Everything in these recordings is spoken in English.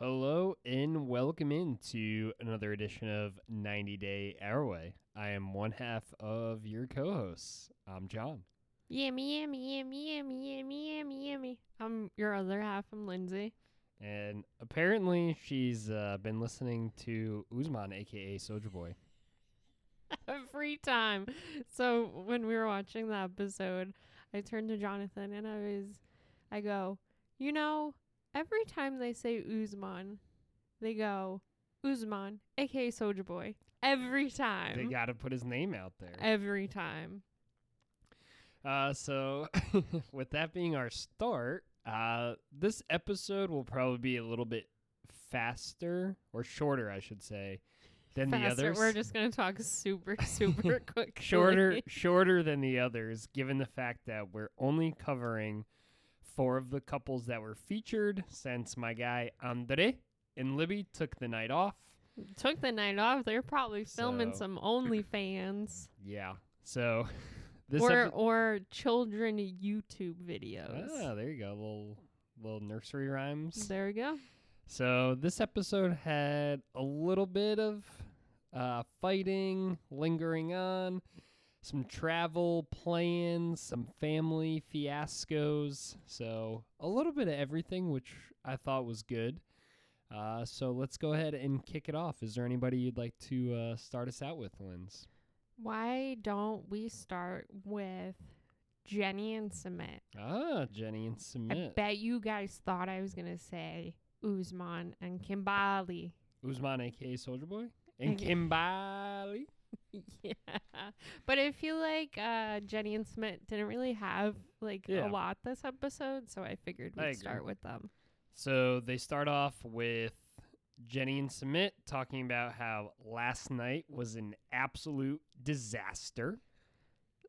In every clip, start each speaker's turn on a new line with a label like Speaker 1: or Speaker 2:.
Speaker 1: Hello and welcome into another edition of 90 Day Our Way. I am one half of your co hosts. I'm Jon.
Speaker 2: Yummy, yummy, yummy, yummy, yummy, yummy, yummy. I'm your other half. I'm Lindsey.
Speaker 1: And apparently, she's uh, been listening to Usman, aka Soja Boy.
Speaker 2: Every time. So when we were watching the episode, I turned to Jonathan and I was, I go, you know, every time they say Usman, they go Usman, aka Soja Boy. Every time.
Speaker 1: They got to put his name out there.
Speaker 2: Every time.
Speaker 1: Uh, so, with that being our start, uh, this episode will probably be a little bit faster or shorter, I should say, than the
Speaker 2: Faster.
Speaker 1: others.
Speaker 2: We're just gonna talk super, super quick.
Speaker 1: shorter shorter than the others given the fact that we're only covering four of the couples that were featured since my guy Andre and Libby took the night off.
Speaker 2: Took the night off. They're probably filming
Speaker 1: So-
Speaker 2: some OnlyFans.
Speaker 1: Yeah. So this
Speaker 2: or
Speaker 1: epi-
Speaker 2: or children YouTube videos.
Speaker 1: Ah, there you go. Little little nursery rhymes.
Speaker 2: There we go.
Speaker 1: So this episode had a little bit of uh, fighting lingering on, some travel plans, some family fiascos. So a little bit of everything, which I thought was good. Uh, so let's go ahead and kick it off. Is there anybody you'd like to uh, start us out with, Linz?
Speaker 2: Why don't we start with Jenny and Sumit?
Speaker 1: Ah, Jenny and
Speaker 2: I
Speaker 1: Sumit.
Speaker 2: bet you guys thought I was gonna say Usman and Kimberly.
Speaker 1: Usman, aka Soja Boy, and Kimberly.
Speaker 2: yeah, but I feel like uh, Jenny and Sumit didn't really have like
Speaker 1: Yeah.
Speaker 2: a lot this episode, so I figured we'd
Speaker 1: agree.
Speaker 2: start with them.
Speaker 1: So they start off with Jenny and Sumit talking about how last night was an absolute disaster.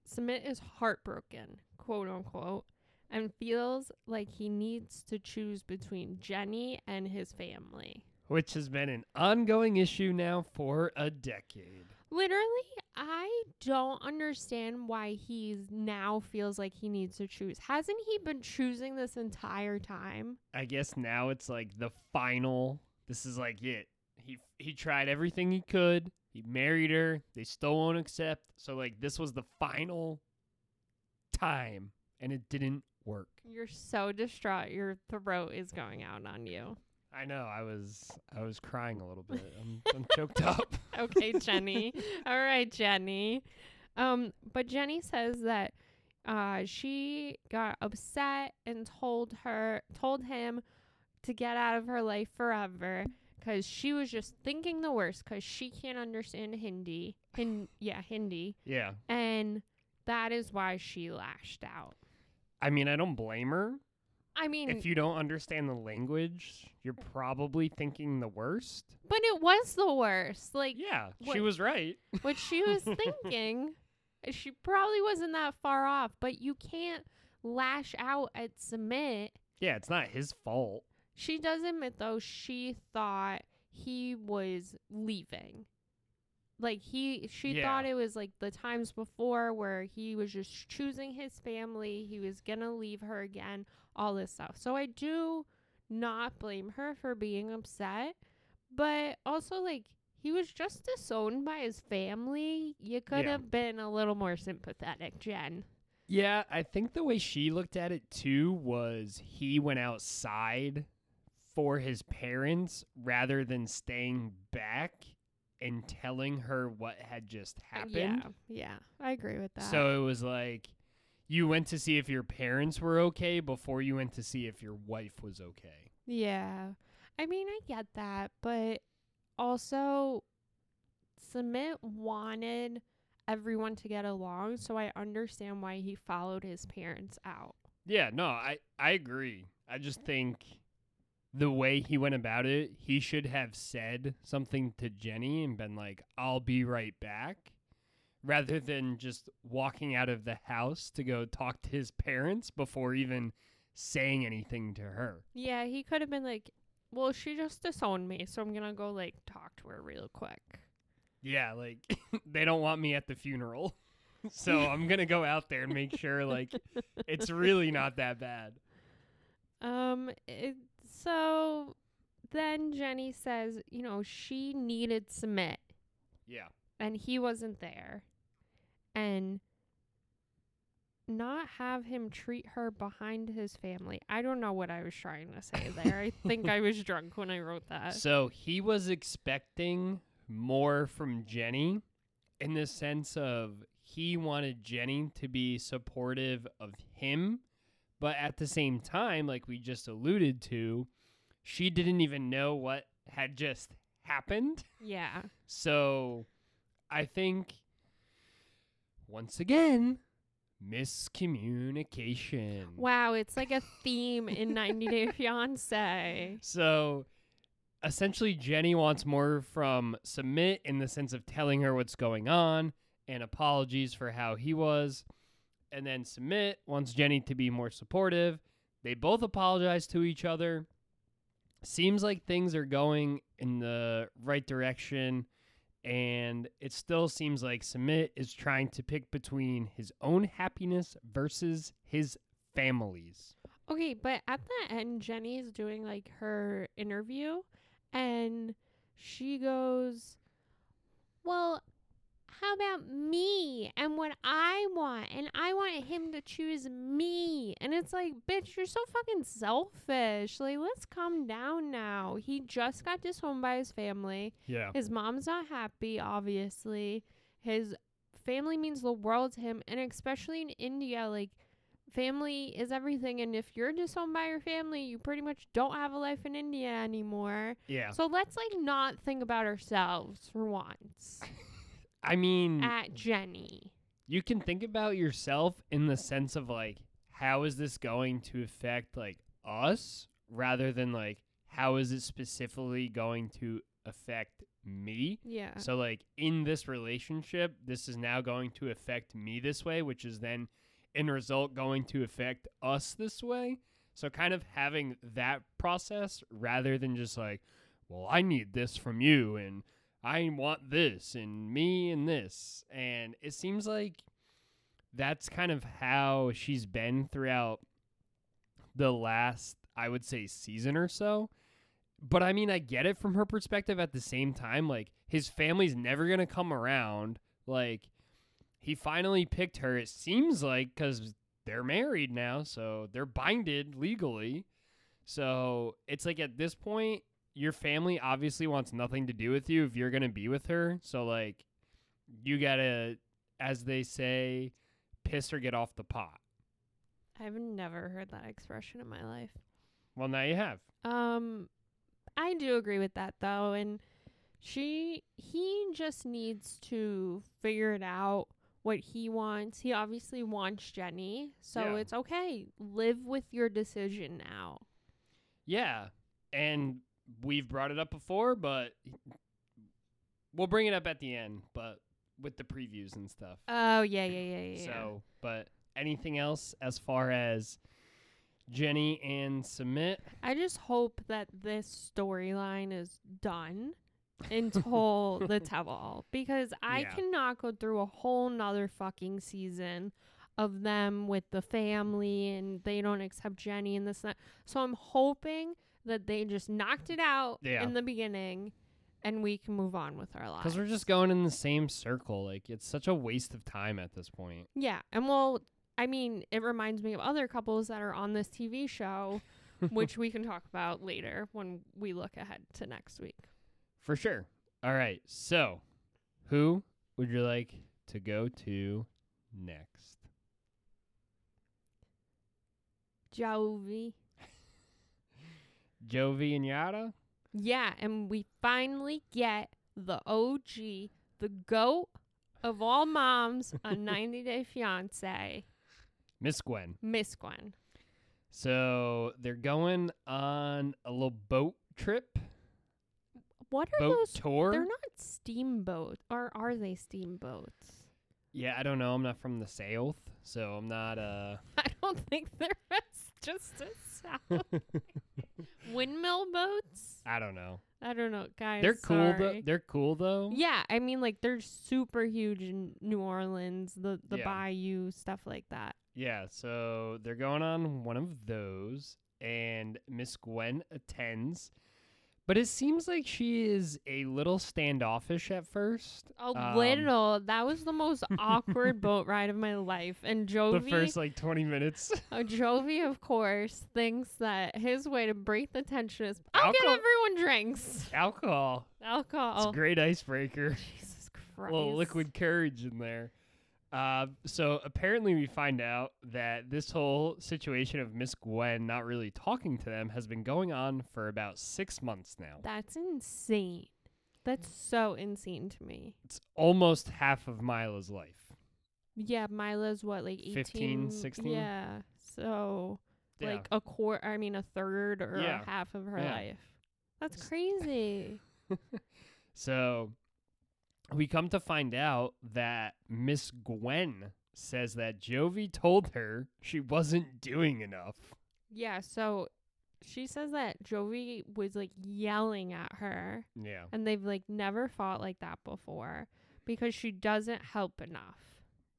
Speaker 2: Sumit is heartbroken, quote unquote, and feels like he needs to choose between Jenny and his family.
Speaker 1: Which has been an ongoing issue now for a decade.
Speaker 2: Literally, I don't understand why he's now feels like he needs to choose. Hasn't he been choosing this entire time?
Speaker 1: I guess now it's like the final. This is like it. He he tried everything he could. He married her. They still won't accept. So like this was the final time, and it didn't work.
Speaker 2: You're so distraught. Your throat is going out on you.
Speaker 1: I know. I was I was crying a little bit. I'm, I'm choked up.
Speaker 2: Okay, Jenny. All right, Jenny. Um, but Jenny says that uh she got upset and told her told him to get out of her life forever cuz she was just thinking the worst cuz she can't understand Hindi. Hin- yeah, Hindi.
Speaker 1: Yeah.
Speaker 2: And that is why she lashed out.
Speaker 1: I mean, I don't blame her.
Speaker 2: I mean,
Speaker 1: If you don't understand the language, you're probably thinking the worst.
Speaker 2: but it was the worst. Like
Speaker 1: Yeah, she was right.
Speaker 2: what she was thinking, eh, she probably wasn't that far off, but you can't lash out at Sumit.
Speaker 1: Yeah, it's not his fault.
Speaker 2: She does admit, though, she thought he was leaving. Like he, she
Speaker 1: Yeah.
Speaker 2: thought it was like the times before where he was just choosing his family. He was gonna leave her again, all this stuff. So I do not blame her for being upset, but also like he was just disowned by his family. You could
Speaker 1: Yeah.
Speaker 2: have been a little more sympathetic, Jen.
Speaker 1: Yeah, I think the way she looked at it too was he went outside for his parents rather than staying back and telling her what had just happened.
Speaker 2: Yeah, yeah, I agree with that.
Speaker 1: So it was like you went to see if your parents were okay before you went to see if your wife was okay.
Speaker 2: Yeah. I mean, I get that, but also Sumit wanted everyone to get along, so I understand why he followed his parents out.
Speaker 1: Yeah, no, I I agree. I just think the way he went about it, he should have said something to Jenny and been like, "I'll be right back," rather than just walking out of the house to go talk to his parents before even saying anything to her.
Speaker 2: Yeah, he could have been like, "Well, she just disowned me, so I'm going to go like talk to her real quick."
Speaker 1: Yeah, like they don't want me at the funeral. so I'm going to go out there and make sure like it's really not that bad.
Speaker 2: Um, it, so then Jenny says, you know, she needed Sumit
Speaker 1: Yeah.
Speaker 2: and he wasn't there. And not have him treat her behind his family. I don't know what I was trying to say there. I think I was drunk when I wrote that.
Speaker 1: So he was expecting more from Jenny in the sense of he wanted Jenny to be supportive of him, but at the same time, like we just alluded to, she didn't even know what had just happened.
Speaker 2: Yeah.
Speaker 1: So I think once again, miscommunication.
Speaker 2: Wow, it's like a theme in 90 Day Fiance.
Speaker 1: So essentially, Jenny wants more from Sumit in the sense of telling her what's going on and apologies for how he was. And then Sumit wants Jenny to be more supportive. They both apologize to each other. Seems like things are going in the right direction. And it still seems like Sumit is trying to pick between his own happiness versus his family's.
Speaker 2: Okay, but at the end, Jenny's doing like her interview and she goes, Well, how about me and what I want? And I want him to choose me. And it's like, bitch, you're so fucking selfish. Like, let's calm down now. He just got disowned by his family.
Speaker 1: Yeah.
Speaker 2: His mom's not happy, obviously. His family means the world to him. And especially in India, like, family is everything. And if you're disowned by your family, you pretty much don't have a life in India anymore.
Speaker 1: Yeah.
Speaker 2: So let's, like, not think about ourselves for once
Speaker 1: I mean,
Speaker 2: at Jenny.
Speaker 1: you can think about yourself in the sense of like, how is this going to affect like us rather than like, how is it specifically going to affect me?
Speaker 2: Yeah.
Speaker 1: So, like, in this relationship, this is now going to affect me this way, which is then in result going to affect us this way. So, kind of having that process rather than just like, well, I need this from you and I want this and me and this. And it seems like that's kind of how she's been throughout the last, I would say, season or so. But I mean, I get it from her perspective at the same time. Like, his family's never going to come around. Like, he finally picked her, it seems like, because they're married now. So they're binded legally. So it's like at this point, your family obviously wants nothing to do with you if you're going to be with her. So, like, you got to, as they say, piss or get off the pot.
Speaker 2: I've never heard that expression in my life.
Speaker 1: Well, now you have.
Speaker 2: Um, I do agree with that though, and she he just needs to figure it out what he wants. He obviously wants Jenny, so
Speaker 1: Yeah.
Speaker 2: it's okay. Live with your decision now.
Speaker 1: Yeah. And we've brought it up before, but we'll bring it up at the end, but with the previews and stuff.
Speaker 2: Oh yeah, yeah, yeah, yeah. yeah.
Speaker 1: So, but anything else as far as Jenny and Sumit?
Speaker 2: I just hope that this storyline is done until the tell all because I
Speaker 1: Yeah.
Speaker 2: cannot go through a whole nother fucking season of them with the family and they don't accept Jenny and this and that. So I'm hoping that they just knocked it out
Speaker 1: Yeah.
Speaker 2: in the beginning and we can move on with our lives.
Speaker 1: Because we're just going in the same circle. Like, it's such a waste of time at this point.
Speaker 2: Yeah. And well, I mean, it reminds me of other couples that are on this TV show, which we can talk about later when we look ahead to next week.
Speaker 1: For sure. All right. So, who would you like to go to next?
Speaker 2: Jovi.
Speaker 1: Jovi and Yara?
Speaker 2: Yeah, and we finally get the OG, the goat of all moms on 90 Day Fiance,
Speaker 1: Miss Gwen.
Speaker 2: Miss Gwen.
Speaker 1: So, they're going on a little boat trip,
Speaker 2: What are
Speaker 1: boat
Speaker 2: those?
Speaker 1: tour.
Speaker 2: They're not steamboats, or are they steamboats?
Speaker 1: Yeah, I don't know. I'm not from the South, so I'm not uh
Speaker 2: I don't think they're just a south. Windmill boats?
Speaker 1: I don't know.
Speaker 2: I don't know, guys.
Speaker 1: They're cool though. They're cool though.
Speaker 2: Yeah, I mean, like they're super huge in New Orleans, the the
Speaker 1: Yeah.
Speaker 2: bayou stuff like that.
Speaker 1: Yeah, so they're going on one of those and Miss Gwen attends. But it seems like she is a little standoffish at first.
Speaker 2: A
Speaker 1: Um,
Speaker 2: little. That was the most awkward boat ride of my life. And Jovi,
Speaker 1: The first like 20 minutes.
Speaker 2: uh, Jovi, of course, thinks that his way to break the tension is I'll get everyone drinks.
Speaker 1: Alcohol.
Speaker 2: Alcohol.
Speaker 1: It's a great icebreaker.
Speaker 2: Jesus Christ.
Speaker 1: A little liquid courage in there. Uh, so apparently, we find out that this whole situation of Miss Gwen not really talking to them has been going on for about six months now.
Speaker 2: That's insane. That's so insane to me.
Speaker 1: It's almost half of Mila's life.
Speaker 2: Yeah, Mila's what, like 18?
Speaker 1: 15, 16?
Speaker 2: Yeah. So,
Speaker 1: Yeah.
Speaker 2: like a quarter, I mean, a third or
Speaker 1: Yeah.
Speaker 2: a half of her
Speaker 1: Yeah.
Speaker 2: life. That's crazy.
Speaker 1: So we come to find out that Miss Gwen says that Jovi told her she wasn't doing enough.
Speaker 2: yeah, so she says that Jovi was like yelling at her
Speaker 1: Yeah.
Speaker 2: and they've like never fought like that before because she doesn't help enough.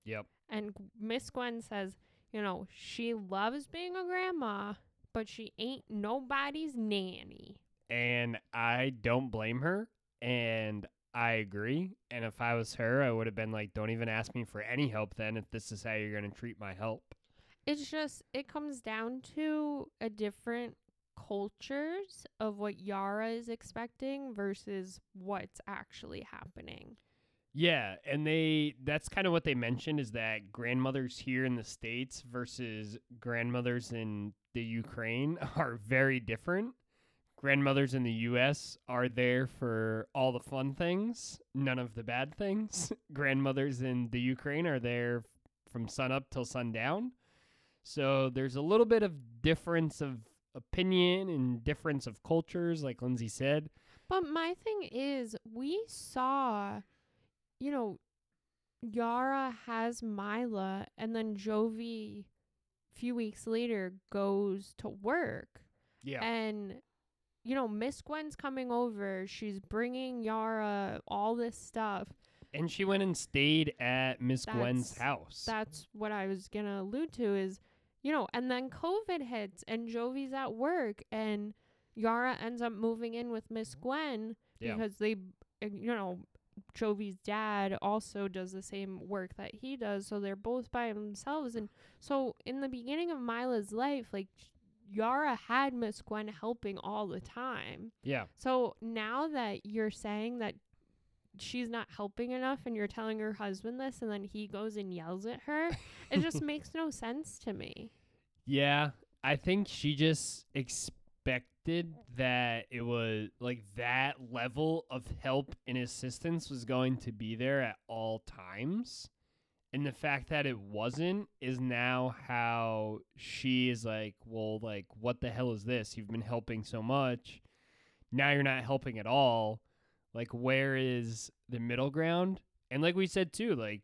Speaker 1: Yep.
Speaker 2: And G- Miss Gwen says, you know, she loves being a grandma, but she ain't nobody's nanny.
Speaker 1: And I don't blame her. And I agree. And if I was her, I would have been like, don't even ask me for any help then if this is how you're going to treat my help.
Speaker 2: It's just it comes down to a different cultures of what Yara is expecting versus what's actually happening.
Speaker 1: Yeah, and they that's kind of what they mentioned is that grandmothers here in the states versus grandmothers in the Ukraine are very different. Grandmothers in the US are there for all the fun things, none of the bad things. grandmothers in the Ukraine are there from sun up till sundown. So there's a little bit of difference of opinion and difference of cultures like Lindsey said.
Speaker 2: But my thing is, we saw, you know, Yara has Mila, and then Jovi, a few weeks later, goes to work.
Speaker 1: Yeah.
Speaker 2: And, you know, Miss Gwen's coming over. She's bringing Yara all this stuff.
Speaker 1: And she went and stayed at Miss Gwen's house.
Speaker 2: That's what I was going to allude to is, you know, and then COVID hits and Jovi's at work and Yara ends up moving in with Miss Gwen
Speaker 1: Yeah.
Speaker 2: because they, you know, Jovi's dad also does the same work that he does. So they're both by themselves. And so in the beginning of Mila's life, like, Yara had Miss Gwen helping all the time.
Speaker 1: yeah.
Speaker 2: So now that you're saying that she's not helping enough and you're telling her husband this and then he goes and yells at her, it just makes no sense to me.
Speaker 1: Yeah. I think she just expected that it was like that level of help and assistance was going to be there at all times. And the fact that it wasn't is now how she is like, well, like, what the hell is this? You've been helping so much. Now you're not helping at all. Like, where is the middle ground? And like we said too, like,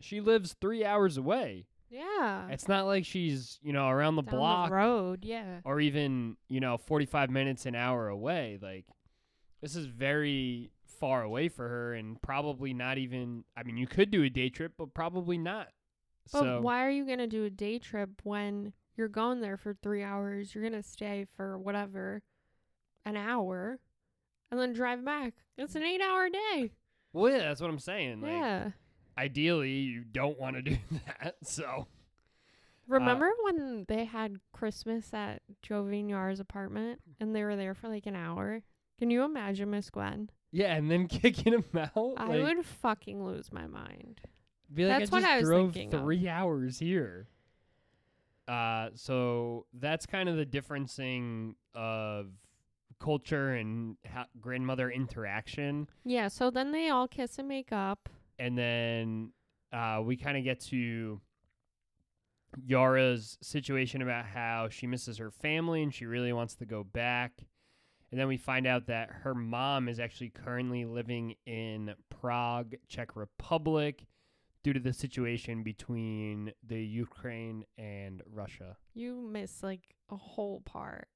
Speaker 1: she lives three hours away.
Speaker 2: Yeah.
Speaker 1: It's not like she's, you know, around the
Speaker 2: Down
Speaker 1: block
Speaker 2: the road, yeah.
Speaker 1: or even, you know, 45 minutes an hour away. Like this is very far away for her and probably not even I mean, you could do a day trip, but probably not.
Speaker 2: But
Speaker 1: so
Speaker 2: why are you going to do a day trip when you're going there for 3 hours, you're going to stay for whatever an hour and then drive back. It's an 8-hour day.
Speaker 1: Well, yeah, that's what I'm saying. Like
Speaker 2: yeah.
Speaker 1: ideally, you don't want to do that. So,
Speaker 2: Remember when they had Christmas at Joe Vignar's apartment and they were there for like an hour? Can you imagine Miss Gwen?
Speaker 1: Yeah, and then kicking him out.
Speaker 2: I
Speaker 1: like,
Speaker 2: would fucking lose my mind.
Speaker 1: be like,
Speaker 2: that's
Speaker 1: I
Speaker 2: what
Speaker 1: just
Speaker 2: I was
Speaker 1: drove
Speaker 2: thinking of.
Speaker 1: three hours here. Uh, so that's kind of the differencing of culture and how grandmother interaction.
Speaker 2: Yeah, so then they all kiss and make up.
Speaker 1: and then uh, we kind of get to Yara's situation about how she misses her family and she really wants to go back. And then we find out that her mom is actually currently living in Prague, Czech Republic, due to the situation between the Ukraine and Russia.
Speaker 2: You miss like a whole part.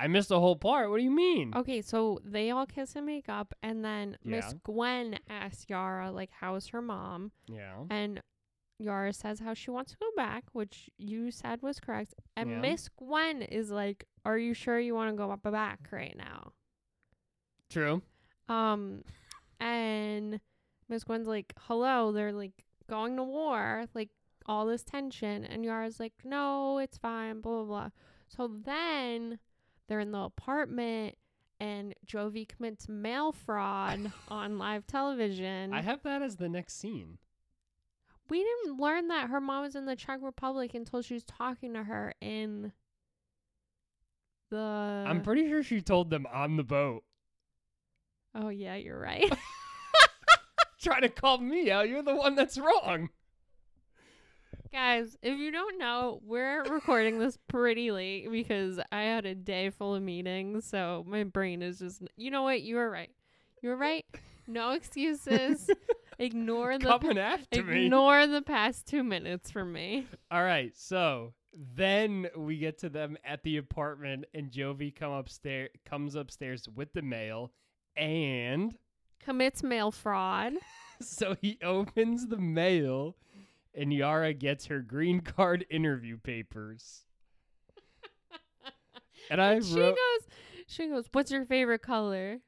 Speaker 1: I missed the whole part. What do you mean?
Speaker 2: Okay, so they all kiss and make up, and then Miss Gwen asks Yara, like, how's her mom?
Speaker 1: Yeah.
Speaker 2: And Yara says how she wants to go back, which you said was correct. And
Speaker 1: Yeah.
Speaker 2: Miss Gwen is like, Are you sure you want to go up back right now?
Speaker 1: True.
Speaker 2: Um, and Miss Gwen's like, "Hello," they're like going to war, like all this tension, and Yara's like, "No, it's fine." Blah blah blah. So then they're in the apartment, and Jovi commits mail fraud on live television.
Speaker 1: I have that as the next scene.
Speaker 2: We didn't learn that her mom was in the Czech Republic until she was talking to her in the.
Speaker 1: I'm pretty sure she told them on the boat.
Speaker 2: oh yeah, you're right.
Speaker 1: Trying to call me out. You're the one that's wrong.
Speaker 2: Guys, if you don't know, we're recording this pretty late because I had a day full of meetings, so my brain is just you know what, you were right. You were right. No excuses. Ignore the
Speaker 1: Coming after me.
Speaker 2: ignore the past two minutes from me.
Speaker 1: All right, so then we get to them at the apartment, and Jovi come upstairs, comes upstairs with the mail, and
Speaker 2: Commits mail fraud.
Speaker 1: so he opens the mail, and Yara gets her green card interview papers. And I
Speaker 2: she
Speaker 1: wrote,
Speaker 2: goes she goes, What's your favorite color?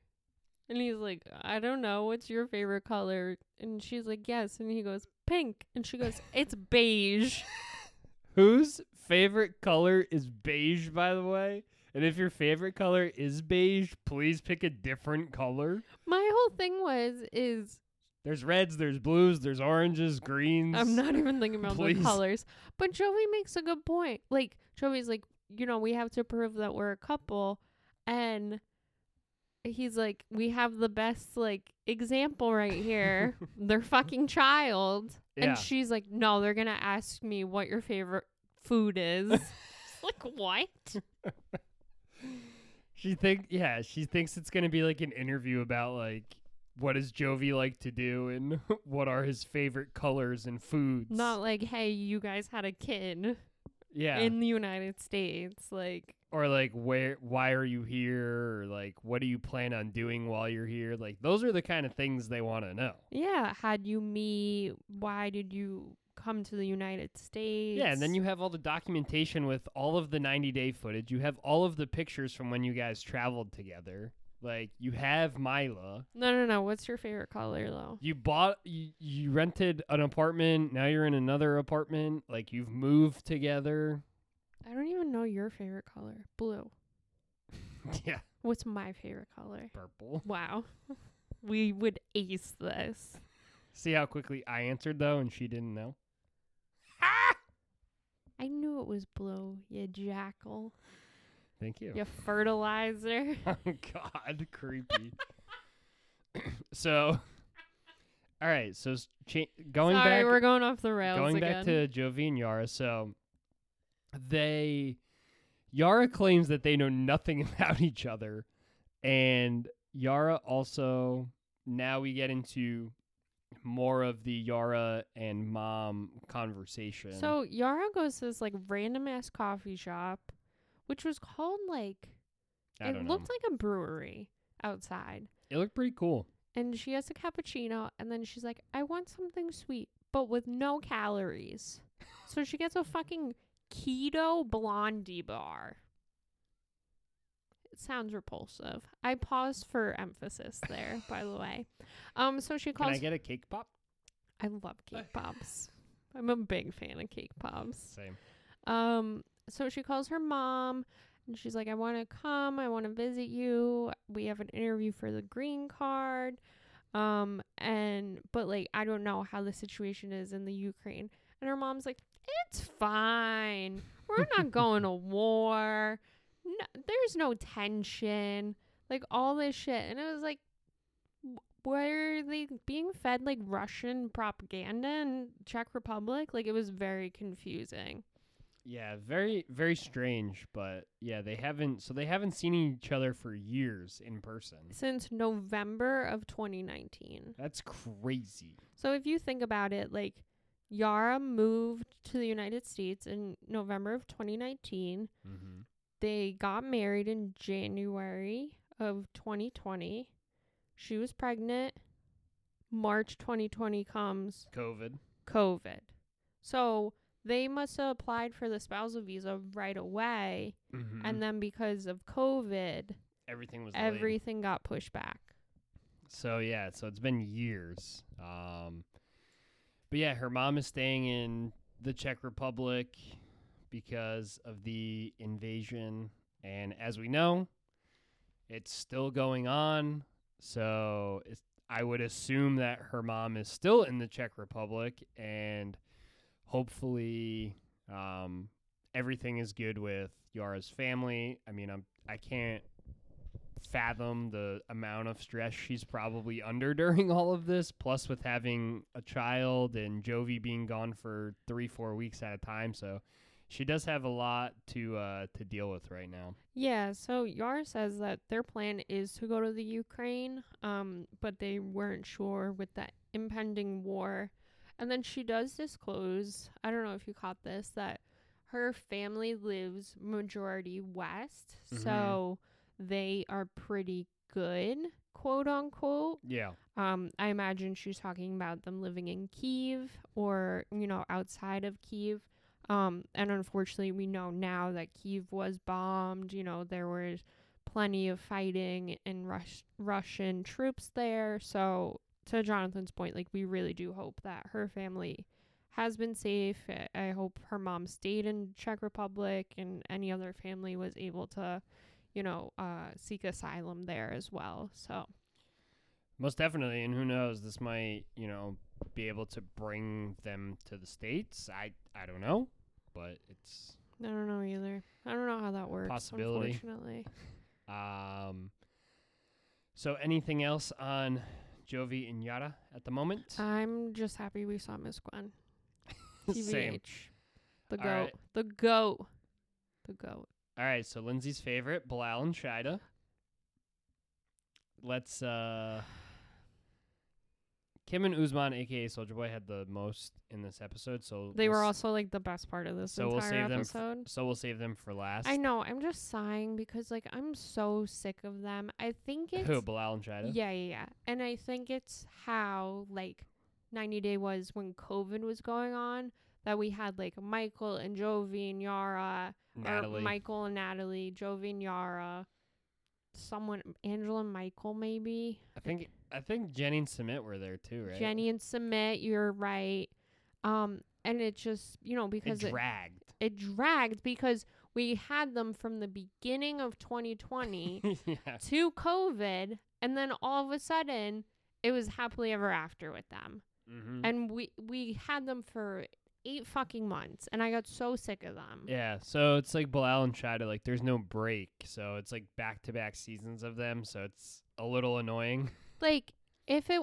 Speaker 2: And he's like, I don't know, what's your favorite color? And she's like, Yes and he goes, Pink and she goes, It's beige.
Speaker 1: whose favorite color is beige, by the way? And if your favorite color is beige, please pick a different color.
Speaker 2: My whole thing was is
Speaker 1: There's reds, there's blues, there's oranges, greens.
Speaker 2: I'm not even thinking about
Speaker 1: Please.
Speaker 2: the colors. But Joey makes a good point. Like Joey's like, you know, we have to prove that we're a couple and he's like, we have the best like example right here. Their fucking child.
Speaker 1: Yeah.
Speaker 2: And she's like, No, they're gonna ask me what your favorite food is. Like what?
Speaker 1: She think yeah, she thinks it's gonna be like an interview about like what does Jovi like to do and what are his favorite colors and foods.
Speaker 2: Not like, hey, you guys had a kid
Speaker 1: yeah.
Speaker 2: in the United States. Like
Speaker 1: or like where why are you here or like what do you plan on doing while you're here? Like those are the kind of things they want to know.
Speaker 2: Yeah, had you meet? Why did you come to the United States?
Speaker 1: Yeah, and then you have all the documentation with all of the 90 day footage. You have all of the pictures from when you guys traveled together. Like you have Mila.
Speaker 2: No, no, no. What's your favorite color though?
Speaker 1: You bought you, you rented an apartment, now you're in another apartment, like you've moved together.
Speaker 2: I don't even know your favorite color. Blue.
Speaker 1: yeah,
Speaker 2: What's my favorite color?
Speaker 1: purple.
Speaker 2: Wow. we would ace this.
Speaker 1: See how quickly I answered though and she didn't know.
Speaker 2: I knew it was blue, you jackal.
Speaker 1: Thank you.
Speaker 2: You fertilizer.
Speaker 1: Oh god, creepy. so All right, so cha- going
Speaker 2: Sorry,
Speaker 1: back
Speaker 2: we're going off the rails
Speaker 1: going
Speaker 2: again.
Speaker 1: back to Jovi and Yara, so they Yara claims that they know nothing about each other, and Yara also now we get into more of the Yara and mom conversation.
Speaker 2: So Yara goes to this like random ass coffee shop, which was called like
Speaker 1: I
Speaker 2: it looked
Speaker 1: know.
Speaker 2: like a brewery outside.
Speaker 1: it looked pretty cool.
Speaker 2: And she has a cappuccino and then she's like, I want something sweet, but with no calories. so she gets a fucking keto blondie bar. It sounds repulsive. I paused for emphasis there, by the way. Um, so she calls.
Speaker 1: Can I get a cake pop?
Speaker 2: I love cake pops. I'm a big fan of cake pops.
Speaker 1: Same.
Speaker 2: Um, so she calls her mom and she's like, I want to come. I want to visit you. We have an interview for the green card. Um, and, but like, I don't know how the situation is in the Ukraine. And her mom's like, it's fine. We're not going to war. No, there's no tension. Like, all this shit. And it was like, were they being fed like Russian propaganda in Czech Republic? Like, it was very confusing.
Speaker 1: Yeah, very very strange, but yeah, they haven't so they haven't seen each other for years in person.
Speaker 2: since November of 2019.
Speaker 1: That's crazy.
Speaker 2: So if you think about it, like Yara moved to the United States in November of 2019.
Speaker 1: Mm-hmm.
Speaker 2: They got married in January of 2020. She was pregnant. March 2020 comes
Speaker 1: COVID.
Speaker 2: COVID. So they must have applied for the spousal visa right away.
Speaker 1: Mm-hmm.
Speaker 2: And then because of COVID,
Speaker 1: everything was delayed.
Speaker 2: Everything got pushed back.
Speaker 1: So yeah, so it's been years. Um, but yeah, her mom is staying in the Czech Republic because of the invasion, and as we know, it's still going on. So I would assume that her mom is still in the Czech Republic, and hopefully, um, everything is good with Yara's family. I mean, I'm I can't fathom the amount of stress she's probably under during all of this. Plus, with having a child and Jovi being gone for three, four weeks at a time, so she does have a lot to uh, to deal with right now.
Speaker 2: Yeah, so Yar says that their plan is to go to the Ukraine, um, but they weren't sure with that impending war. And then she does disclose, I don't know if you caught this, that her family lives majority west,
Speaker 1: Mhm.
Speaker 2: so they are pretty good, quote unquote.
Speaker 1: Yeah,
Speaker 2: Um, I imagine she's talking about them living in Kiev or, you know, outside of Kiev. Um, and unfortunately, we know now that Kiev was bombed. You know, there was plenty of fighting and Rus- Russian troops there. So, to Jonathan's point, like, we really do hope that her family has been safe. I- I hope her mom stayed in Czech Republic and any other family was able to, you know, uh, seek asylum there as well. So,
Speaker 1: most definitely. And who knows? This might you know be able to bring them to the states. I I don't know, but it's
Speaker 2: I don't know either. I don't know how that works.
Speaker 1: Possibility.
Speaker 2: Unfortunately,
Speaker 1: um. So anything else on Jovi and Yara at the moment?
Speaker 2: I'm just happy we saw Miss Gwen.
Speaker 1: Same.
Speaker 2: The goat.
Speaker 1: right.
Speaker 2: The goat. The goat.
Speaker 1: All right, so Lindsey's favorite, Bilal and Shaeeda. Let's uh Kim and Usman, aka Soja Boy, had the most in this episode, so
Speaker 2: They
Speaker 1: we'll
Speaker 2: were
Speaker 1: s-
Speaker 2: also like the best part of this
Speaker 1: so we'll
Speaker 2: entire
Speaker 1: save them f-
Speaker 2: episode.
Speaker 1: so we'll save them for last.
Speaker 2: I know. I'm just sighing because like I'm so sick of them. I think it's
Speaker 1: Who, Bilal and Shaeeda?
Speaker 2: yeah, yeah, yeah. And I think it's how like 90 Day was when COVID was going on that we had like Michael and Jovi and Yara
Speaker 1: Natalie.
Speaker 2: Or Michael and Natalie, Jovi and Yara, someone, Angela and Michael, maybe.
Speaker 1: I think I think Jenny and Sumit were there too, right?
Speaker 2: Jenny and Sumit, you're right. Um, and it just, you know, because it,
Speaker 1: dragged.
Speaker 2: it dragged because we had them from the beginning of 2020
Speaker 1: yeah.
Speaker 2: to COVID, and then all of a sudden it was happily ever after with them.
Speaker 1: Mm-hmm.
Speaker 2: And we we had them for eight fucking months, and I got so sick of them.
Speaker 1: Yeah, so it's like Bilal and Shaeeda, like there's no break, so it's like back to back seasons of them, so it's a little annoying.
Speaker 2: like if it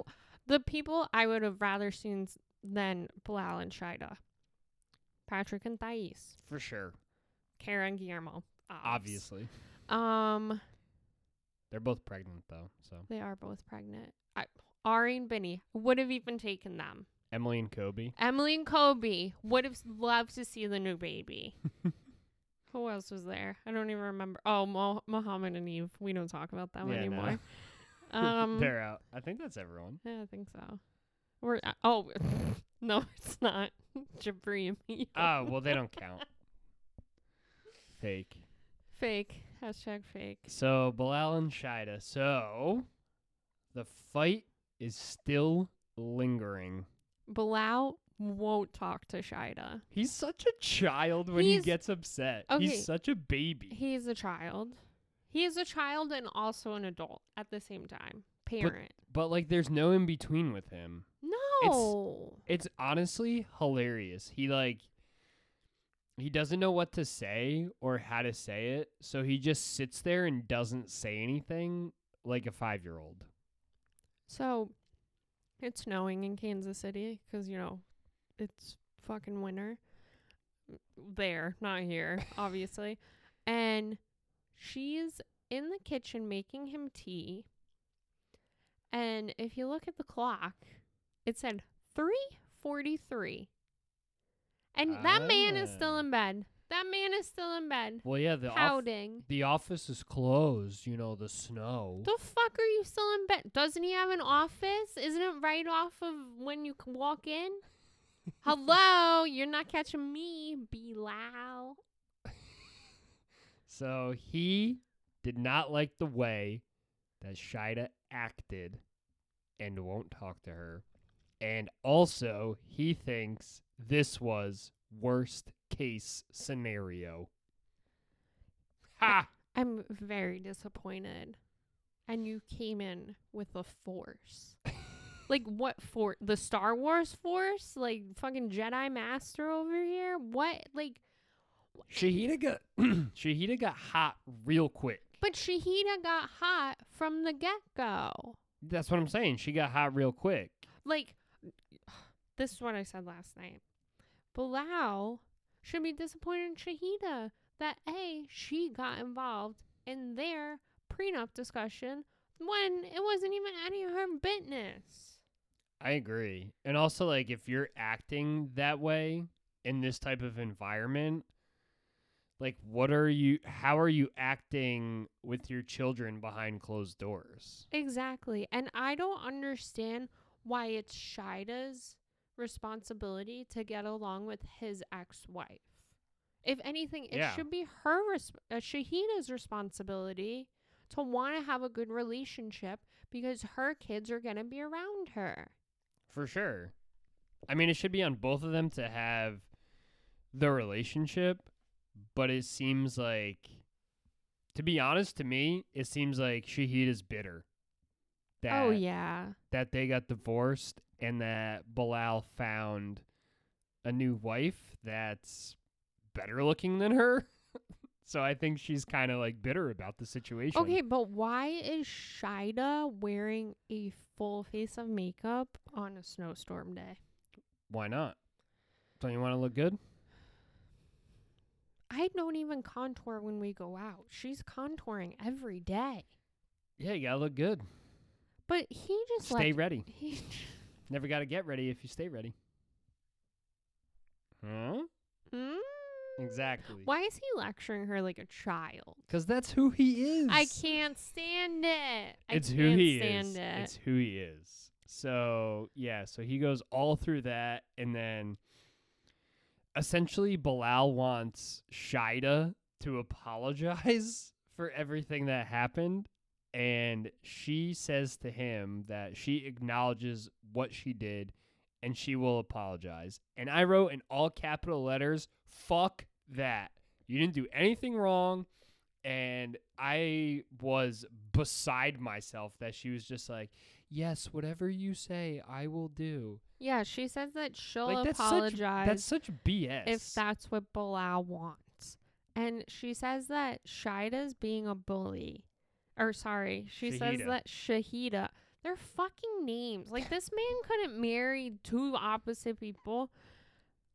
Speaker 2: the people I would have rather seen s- than Bilal and Shaeeda, Patrick and Thais,
Speaker 1: For sure.
Speaker 2: Kara and Guillermo.
Speaker 1: Obviously.
Speaker 2: Um,
Speaker 1: They're both pregnant though, so
Speaker 2: they are both pregnant. I, Ari and Benny would have even taken them.
Speaker 1: Emily and Kobe.
Speaker 2: Emily and Kobe would have loved to see the new baby. Who else was there? I don't even remember. Oh, Mo- Muhammad and Eve. We don't talk about them
Speaker 1: Yeah, no.
Speaker 2: anymore. Um,
Speaker 1: They're out. I think that's everyone.
Speaker 2: Yeah, I think so. We're uh, oh no, it's not Jibri and me.
Speaker 1: Oh, well they don't count. Fake.
Speaker 2: fake hashtag fake.
Speaker 1: So Bilal and Shaeeda. So the fight is still lingering.
Speaker 2: Bilal won't talk to Shaeeda.
Speaker 1: He's such a child when
Speaker 2: He's-
Speaker 1: he gets upset.
Speaker 2: Okay.
Speaker 1: He's such a baby.
Speaker 2: He's a child. He is a child and also an adult at the same time. Parent.
Speaker 1: But like there's no in between with him.
Speaker 2: no.
Speaker 1: It's honestly hilarious. He like he doesn't know what to say or how to say it, so he just sits there and doesn't say anything like a 5-year-old.
Speaker 2: So it's snowing in Kansas City because you know it's fucking winter there, not here, obviously. And she's in the kitchen making him tea. And if you look at the clock, it said 3:43. And that man is still
Speaker 1: Ah.
Speaker 2: in bed. That man is still in bed,
Speaker 1: Well, yeah, the off- the office is closed, you know, the snow.
Speaker 2: The fuck are you still in bed? Doesn't he have an office? Isn't it right off of when you walk in? Hello, you're not catching me, Bilal.
Speaker 1: So he did not like the way that Shaeeda acted and won't talk to her. And also, he thinks this was worst case scenario. Ha!
Speaker 2: I'm very disappointed. And you came in with a force. like what for the Star Wars force? Like fucking Jedi Master over here? What like
Speaker 1: Shahida got Shahida got hot real quick.
Speaker 2: but Shahida got hot from the get go.
Speaker 1: That's what I'm saying. She got hot real quick.
Speaker 2: Like this is what I said last night. Bilal should be disappointed in Shahida that A, she got involved in their prenup discussion when it wasn't even any of her business.
Speaker 1: I agree. And also like if you're acting that way in this type of environment, like what are you how are you acting with your children behind closed doors?
Speaker 2: Exactly. And I don't understand why it's Shaeeda's responsibility to get along with his ex wife. If anything, it
Speaker 1: Yeah.
Speaker 2: should be her, res- uh, Shahida's responsibility to want to have a good relationship because her kids are going to be around her.
Speaker 1: For sure. I mean, it should be on both of them to have the relationship, but it seems like to be honest to me, it seems like Shahid is bitter. That
Speaker 2: oh, yeah.
Speaker 1: that they got divorced and that Bilal found a new wife that's better looking than her. so I think she's kind of like bitter about the situation.
Speaker 2: Okay, but why is Shaeeda wearing a full face of makeup on a snowstorm day?
Speaker 1: Why not? Don't you want to look good?
Speaker 2: I don't even contour when we go out. She's contouring every day.
Speaker 1: Yeah, you got to look good.
Speaker 2: But he just
Speaker 1: Stay ready.
Speaker 2: He,
Speaker 1: Never got to get ready if you stay ready. Huh?
Speaker 2: Mm?
Speaker 1: Exactly.
Speaker 2: Why is he lecturing her like a child?
Speaker 1: Because that's who he is.
Speaker 2: I can't stand it. I
Speaker 1: it's
Speaker 2: can't
Speaker 1: who he
Speaker 2: stand
Speaker 1: is.
Speaker 2: it.
Speaker 1: It's who he is. So yeah, so he goes all through that, and then essentially Bilal wants Shaeeda to apologize for everything that happened, and she says to him that she acknowledges what she did and she will apologize. And I wrote in all capital letters, "Fuck that! You didn't do anything wrong." and I was beside myself that she was just like, "Yes, whatever you say, I will do."
Speaker 2: yeah, she says that she'll
Speaker 1: like that's
Speaker 2: apologize
Speaker 1: such that's such BS.
Speaker 2: if that's what Bilal wants. And she says that Shaeeda's being a bully. Or sorry, she says that Shahida. They're fucking names. Like this man couldn't marry two opposite people.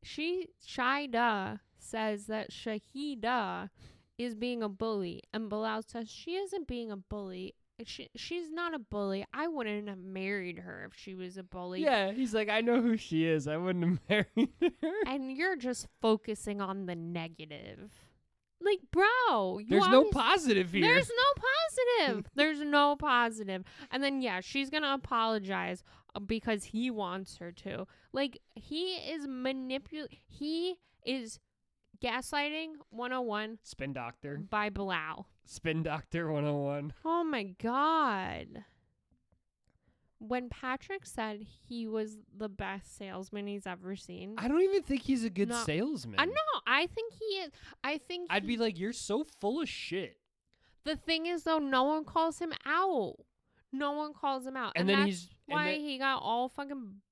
Speaker 2: She Shaeeda says that Shahida is being a bully, and Bilal says she isn't being a bully. She she's not a bully. I wouldn't have married her if she was a bully.
Speaker 1: yeah, he's like, "I know who she is. I wouldn't have married her."
Speaker 2: and you're just focusing on the negative. Like, bro, you
Speaker 1: There's no positive here.
Speaker 2: There's no positive. There's no positive. And then yeah, she's gonna apologize uh, because he wants her to. Like he is manipul. He is gaslighting 101
Speaker 1: Spin Doctor,
Speaker 2: by Bilal.
Speaker 1: Spin Doctor 101.
Speaker 2: Oh my god. When Patrick said he was the best salesman he's ever seen,
Speaker 1: I don't even think he's a good
Speaker 2: No.
Speaker 1: salesman.
Speaker 2: I know. I think he is. I think
Speaker 1: I'd
Speaker 2: he-
Speaker 1: be like, "You're so full of shit,"
Speaker 2: The thing is, though, no one calls him out. No one calls him out,
Speaker 1: and,
Speaker 2: and,
Speaker 1: then
Speaker 2: that's
Speaker 1: he's
Speaker 2: why
Speaker 1: then-
Speaker 2: he got all fucking.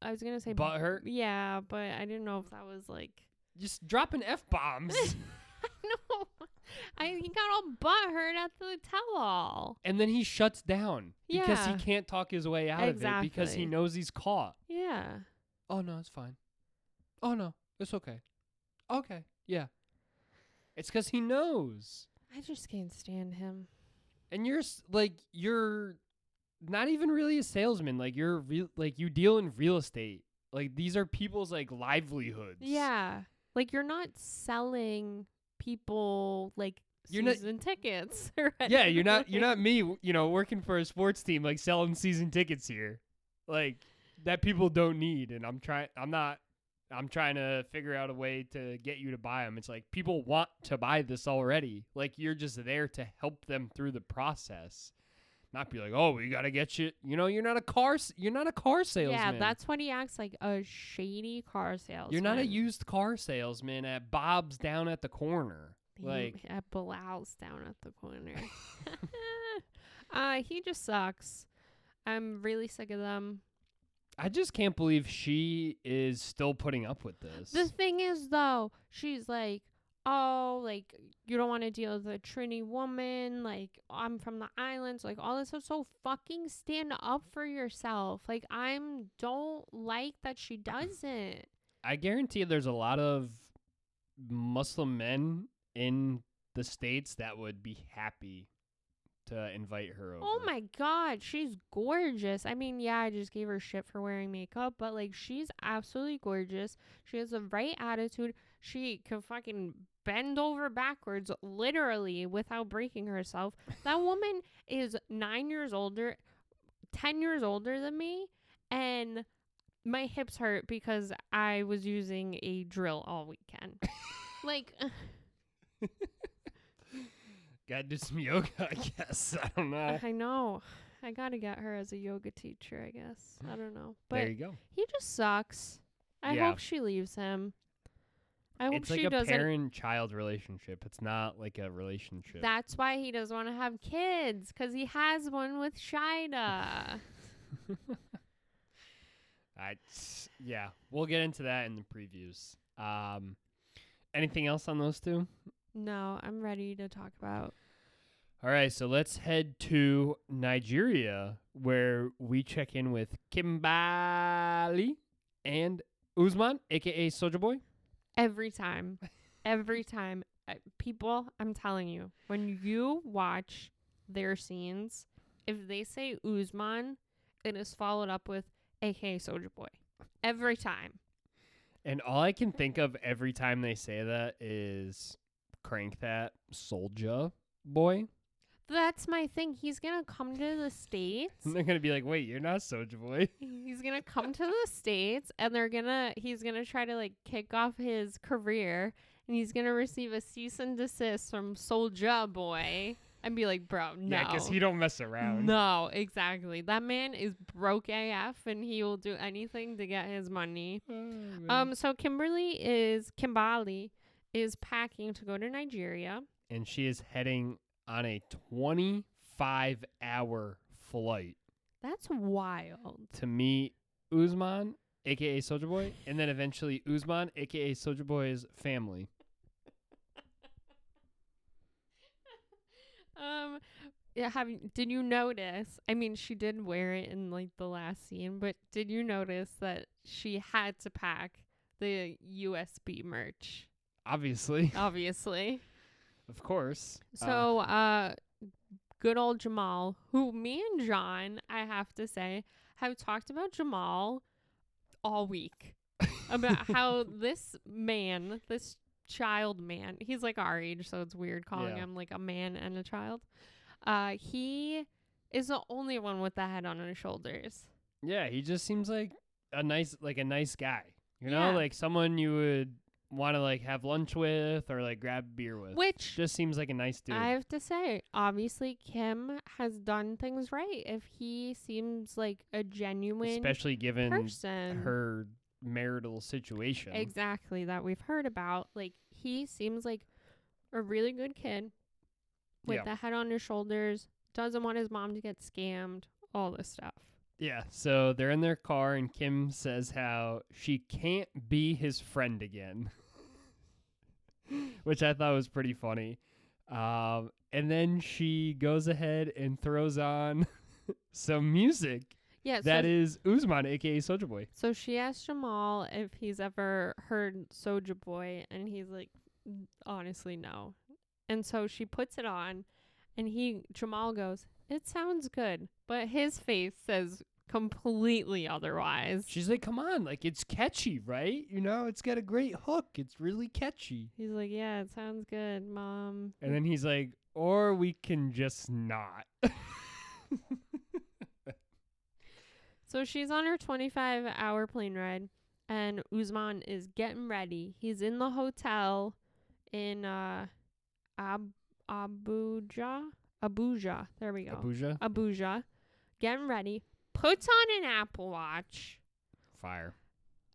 Speaker 2: I was gonna say
Speaker 1: Butthurt?
Speaker 2: Yeah, but I didn't know if that was like.
Speaker 1: just dropping f bombs.
Speaker 2: no, I he got all butthurt at the tell-all.
Speaker 1: and then he shuts down because he can't talk his way out of it because he
Speaker 2: Exactly.
Speaker 1: knows he's caught.
Speaker 2: Yeah,
Speaker 1: Oh no, it's fine. Oh no, it's okay. Okay, yeah. It's because he knows,
Speaker 2: I just can't stand him.
Speaker 1: and you're s- like you're not even really a salesman. Like you're real, like you deal in real estate. Like these are people's like livelihoods.
Speaker 2: Yeah, like you're not selling people like
Speaker 1: You're not-
Speaker 2: season tickets. or
Speaker 1: Yeah, you're not you're not me. You know, working for a sports team like selling season tickets here, like that people don't need, and I'm trying. I'm not I'm trying to figure out a way to get you to buy them. It's like people want to buy this already. Like you're just there to help them through the process. Not be like, "Oh, we got to get you." You know, you're not a car you're not a car salesman.
Speaker 2: Yeah, that's when he acts like a shady car salesman.
Speaker 1: You're not a used car salesman at Bob's down at the corner.
Speaker 2: He-
Speaker 1: Like
Speaker 2: at Bilal's down at the corner. uh, he just sucks. I'm really sick of them.
Speaker 1: I just can't believe she is still putting up with this.
Speaker 2: The thing is, though, she's like, oh, like, you don't want to deal with a Trini woman. Like, I'm from the islands. Like, all this stuff. So fucking stand up for yourself. Like, I'm don't like that she doesn't.
Speaker 1: I guarantee there's a lot of Muslim men in the states that would be happy to invite her oh over.
Speaker 2: Oh my god, she's gorgeous. I mean, yeah, I just gave her shit for wearing makeup, but like she's absolutely gorgeous. She has the right attitude. She can fucking bend over backwards literally without breaking herself. That woman is 9 years older, 10 years older than me, and my hips hurt because I was using a drill all weekend. like
Speaker 1: Gotta do some yoga, I guess. I don't know.
Speaker 2: I know. I gotta get her as a yoga teacher, I guess. I don't know. But
Speaker 1: there you go.
Speaker 2: he just sucks. I
Speaker 1: Yeah.
Speaker 2: hope she leaves him. I hope
Speaker 1: It's
Speaker 2: she
Speaker 1: like a
Speaker 2: doesn't.
Speaker 1: parent-child relationship. It's not like a relationship.
Speaker 2: That's why he doesn't want to have kids because he has one with Shaeeda.
Speaker 1: I, yeah, we'll get into that in the previews. Um, anything else on those two?
Speaker 2: no, I'm ready to talk about.
Speaker 1: All right, so let's head to Nigeria where we check in with Kimbali and Usman, aka Soja Boy.
Speaker 2: Every time. Every time. Uh, people, I'm telling you, when you watch their scenes, if they say Usman, it is followed up with aka Soja Boy. Every time.
Speaker 1: And all I can think of every time they say that is crank that Soulja Boy.
Speaker 2: That's my thing. He's gonna come to the states.
Speaker 1: And they're gonna be like, "Wait, you're not Soulja Boy."
Speaker 2: he's gonna come to the states, and they're gonna he's gonna try to like kick off his career, and he's gonna receive a cease and desist from Soulja Boy, and be like, "Bro, no."
Speaker 1: Yeah, because he don't mess around.
Speaker 2: No, exactly. That man is broke AF, and he will do anything to get his money.
Speaker 1: Oh.
Speaker 2: Um, so Kimberly is Kimbali is packing to go to Nigeria.
Speaker 1: and she is heading on a 25 hour flight
Speaker 2: That's wild.
Speaker 1: to meet Usman, aka Soja Boy, and then eventually Usman, aka Soja Boy's family.
Speaker 2: Um, yeah. Have did you notice? I mean, she did wear it in like the last scene, but did you notice that she had to pack the USB merch?
Speaker 1: Obviously,
Speaker 2: Obviously.
Speaker 1: Of course. Uh,
Speaker 2: So, uh, good old Jamal, who me and Jon, I have to say, have talked about Jamal all week about how this man, this child man, he's like our age, so it's weird calling
Speaker 1: Yeah.
Speaker 2: him like a man and a child. Uh, he is the only one with the head on his shoulders.
Speaker 1: yeah, he just seems like a nice, like a nice guy. You know,
Speaker 2: Yeah.
Speaker 1: like someone you would want to like have lunch with or like grab beer with.
Speaker 2: Which
Speaker 1: Just seems like a nice dude.
Speaker 2: I have to say, obviously, Kim has done things right. If he seems like a genuine
Speaker 1: especially given
Speaker 2: person,
Speaker 1: her marital situation.
Speaker 2: exactly that we've heard about, like he seems like a really good kid with
Speaker 1: Yeah.
Speaker 2: the head on his shoulders. Doesn't want his mom to get scammed. All this stuff.
Speaker 1: Yeah, so they're in their car, and Kim says how she can't be his friend again, which I thought was pretty funny. Um, and then she goes ahead and throws on some music
Speaker 2: Yeah.
Speaker 1: that
Speaker 2: so,
Speaker 1: is Usman, aka Soja Boy.
Speaker 2: so she asked Jamal if he's ever heard Soja Boy, and he's like, honestly, no. And so she puts it on, and he Jamal goes, "It sounds good," but his face says completely otherwise.
Speaker 1: She's like, "Come on, like it's catchy, right? You know, it's got a great hook. It's really catchy."
Speaker 2: He's like, "Yeah, it sounds good, mom."
Speaker 1: And then he's like, "Or we can just not."
Speaker 2: So she's on her 25 hour plane ride and Usman is getting ready. He's in the hotel in uh Ab- Abuja. Abuja. There we go.
Speaker 1: Abuja.
Speaker 2: Abuja. Getting ready. Puts on an Apple Watch.
Speaker 1: Fire.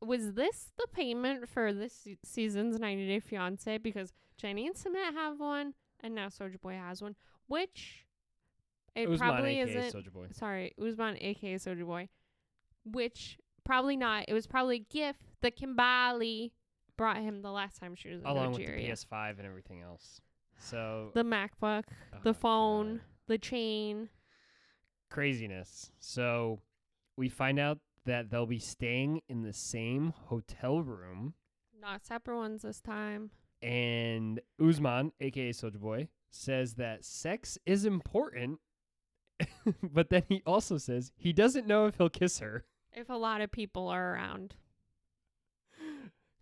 Speaker 2: Was this the payment for this season's 90 Day Fiance? Because Jenny and Sumit have one, and now Soja Boy has one, which it
Speaker 1: Usman,
Speaker 2: probably
Speaker 1: aka
Speaker 2: isn't.
Speaker 1: Soja Boy.
Speaker 2: Sorry, Usman, aka Soja Boy, which probably not. It was probably a gift that Kimbali brought him the last time she was in
Speaker 1: Along with
Speaker 2: Nigeria.
Speaker 1: the PS5 and everything else. So
Speaker 2: the MacBook,
Speaker 1: oh,
Speaker 2: the phone,
Speaker 1: God.
Speaker 2: the chain.
Speaker 1: craziness. So we find out that they'll be staying in the same hotel room,
Speaker 2: Not separate ones this time.
Speaker 1: and Usman, aka Soja Boy, says that sex is important, but then he also says he doesn't know if he'll kiss her.
Speaker 2: If a lot of people are around.